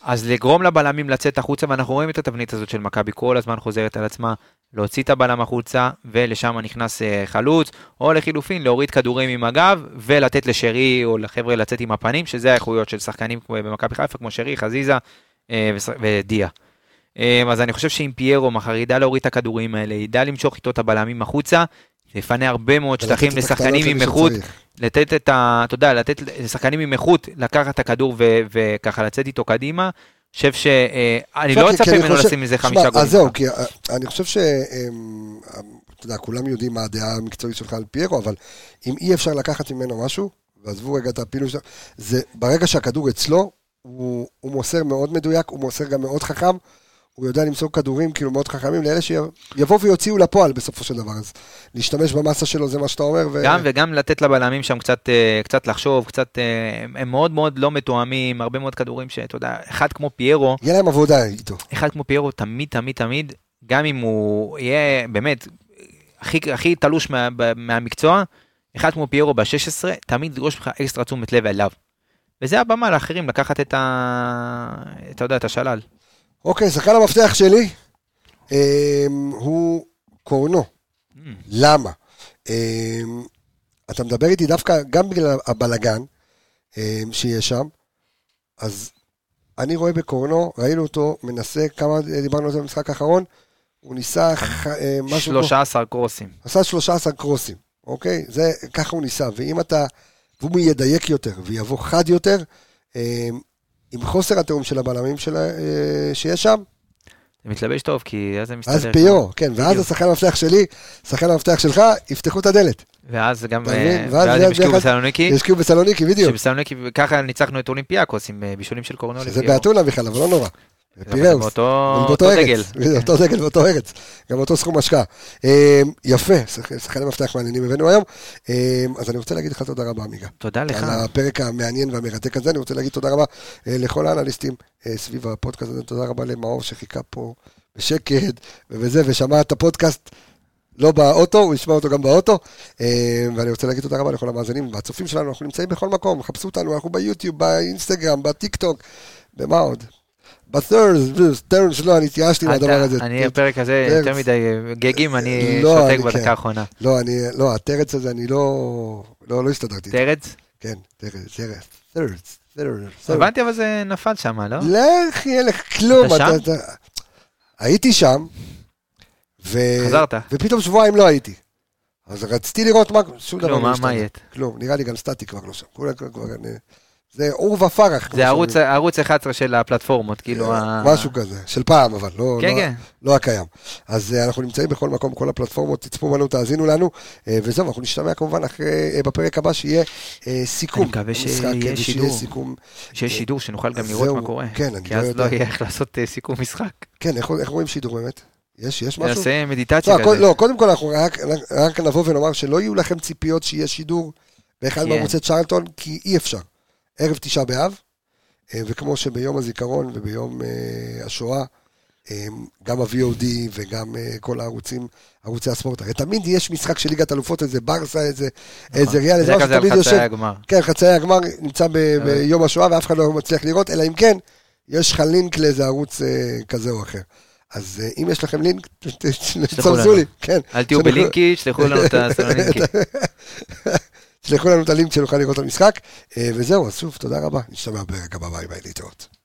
אז לגרום לבלמים לצאת החוצה, ואנחנו רואים את התבנית הזאת של מכבי כל הזמן חוזרת על עצמה, להוציא את הבלם החוצה, ולשם נכנס אה, חלוץ, או לחילופין, להוריד כדורים עם הגב, ולתת לשרי או לחבר'ה לצאת עם הפנים, שזה האיכויות של שחקנים במכבי חיפה, כמו שרי, חזיזה אה, ודיה. אה, אז אני חושב שאם פיירו מחר ידע להוריד את הכדורים האלה, ידע למשוך איתו את הבלמים החוצה, יפנה הרבה מאוד שטחים לשחקנים עם איכות. לתת את ה... אתה יודע, לתת לשחקנים עם איכות, לקחת את הכדור וככה לצאת איתו קדימה. חושב ש... אה, אני לא אצפה ממנו לשים תשמע, חמישה גולים. אז זהו, כי אה, אני חושב ש... אמ, אתה יודע, כולם יודעים מה הדעה המקצועית שלך על פיירו, אבל אם אי אפשר לקחת ממנו משהו, ועזבו רגע את הפילוש, שלו, זה ברגע שהכדור אצלו, הוא, הוא מוסר מאוד מדויק, הוא מוסר גם מאוד חכם, הוא יודע למסור כדורים כאילו מאוד חכמים לאלה שיבואו ויוציאו לפועל בסופו של דבר, אז להשתמש במסה שלו זה מה שאתה אומר, ו... גם וגם לתת לבלמים שם קצת, אה, קצת לחשוב, קצת... אה, הם- מאוד מאוד לא מתואמים, הרבה מאוד כדורים שאתה יודע, אחד כמו פיירו, יהיה להם עבודה איתו. אחד כמו פיירו תמיד תמיד תמיד, גם אם הוא יהיה באמת הכי, הכי תלוש מה, מהמקצוע, אחד כמו פיירו ב-16, תמיד ידרוש ממך אקסטרה תשומת לב אליו. וזה הבמה לאחרים לקחת את ה... אתה יודע, את השלל. אוקיי, שחקן המפתח שלי אמ, הוא קורנו. למה? אמ, אתה מדבר איתי דווקא גם בגלל הבלגן אמ, שיש שם, אז אני רואה בקורנו, ראינו אותו מנסה, כמה דיברנו על זה במשחק האחרון, הוא ניסה אה, משהו כמו... 13 קרוסים. עשה 13 קרוסים, אוקיי? זה, ככה הוא ניסה, ואם אתה, והוא ידייק יותר ויבוא חד יותר, אה, עם חוסר התיאום של הבלמים של, אה, שיש שם, זה מתלבש טוב, כי אז זה מסתדר. אז פיורו, כן, ואז. השחקן המפתח שלי, שחקן המפתח שלך, יפתחו את הדלת. ואז גם, אה? ואז הם השקיעו בסלוניקי, ישקיעו בסלוניקי, בדיוק. שבסלוניקי, ככה ניצחנו את אולימפיאקוס עם אה, בישולים של קורנו שזה לפיירו. באתונה בכלל, אבל לא נורא. פיראוס. באותו אבל אותו דגל. ארץ, באותו דגל, באותו ארץ, גם אותו סכום השקעה. אה, יפה, שח- שחקני מפתח מעניינים הבאנו היום. אה, אז אני רוצה להגיד לך תודה רבה, עמיגה. תודה לך. על הפרק המעניין והמרתק הזה. אני רוצה להגיד תודה רבה אה, לכל האנליסטים אה, סביב הפודקאסט הזה. תודה רבה למאור שחיכה פה בשקט ובזה, ושמע את הפודקאסט. לא באוטו, הוא ישמע אותו גם באוטו. אה, ואני רוצה להגיד תודה רבה לכל המאזינים והצופים שלנו, אנחנו נמצאים בכל מקום, חפשו אותנו, אנחנו ביוטיוב, באינסטגרם, בטיק טוק, במה עוד? ת'רס, לא, אני התייאשתי מהדבר הזה. אני הפרק הזה תרץ. יותר מדי גגים, אני לא, שותק אני כן. בדקה האחרונה. לא, אני, לא, התרץ הזה, אני לא, לא, לא הסתדרתי. תרץ? כן, תרץ, תרץ, תרץ. הבנתי אבל זה נפל שם, לא? לך, יהיה לך כלום. אתה שם? הייתי שם, ו... חזרת. ופתאום שבועיים לא הייתי. אז רציתי לראות מה, שום דבר כלום, לא השתנה. מה יהיה? כלום, נראה לי גם סטטי כבר לא שם. כולם כבר- זה עור ופרח. כמו זה ערוץ-. ערוץ 11 של הפלטפורמות, כאילו... ה- משהו כזה, של פעם אבל, לא, כן, לא, כן. לא הקיים. אז אה, אנחנו נמצאים בכל מקום, כל הפלטפורמות, תצפו בנו, תאזינו לנו, אה, וזהו, אנחנו נשתמע כמובן אחרי, אה, בפרק הבא שיהיה אה, סיכום. אני מקווה שיהיה כן, שידור. סיכום, שיש שידור שנוכל גם לראות מה קורה. כן, אני כי לא אז יודע. לא יהיה איך לעשות אה, סיכום משחק. כן, איך, איך רואים שידור באמת? יש, יש משהו? נעשה מדיטציה לא, כזה. לא, קודם כל אנחנו רק, רק נבוא ונאמר שלא יהיו לכם ציפיות שיהיה שידור באחד כן. מערוצי צ'רלטון, כי אי אפשר. ערב תשעה באב, אה, וכמו שביום הזיכרון וביום אה, השואה, אה, גם ה-VOD וגם כל הערוצים, ערוצי הספורט, הרי תמיד יש משחק של ליגת אלופות, איזה ברסה, איזה, איזה ריאל, איזה נכון. זה משהו על יושב. הגמר. כן, חצאי הגמר נמצא ב- ביום השואה ואף אחד לא מצליח לראות, אלא אם כן, יש לך לינק לאיזה ערוץ כזה או אחר. אז אם יש לכם לינק, לנו. לי, כן. אל תהיו בלינקי, שלחו לנו את הסלונינקי. תשלחו לנו את הלינק שנוכל לראות את המשחק. אה, וזהו, אז שוב, תודה רבה. נשתמע בפרק הבא, ביי ביי, להתראות.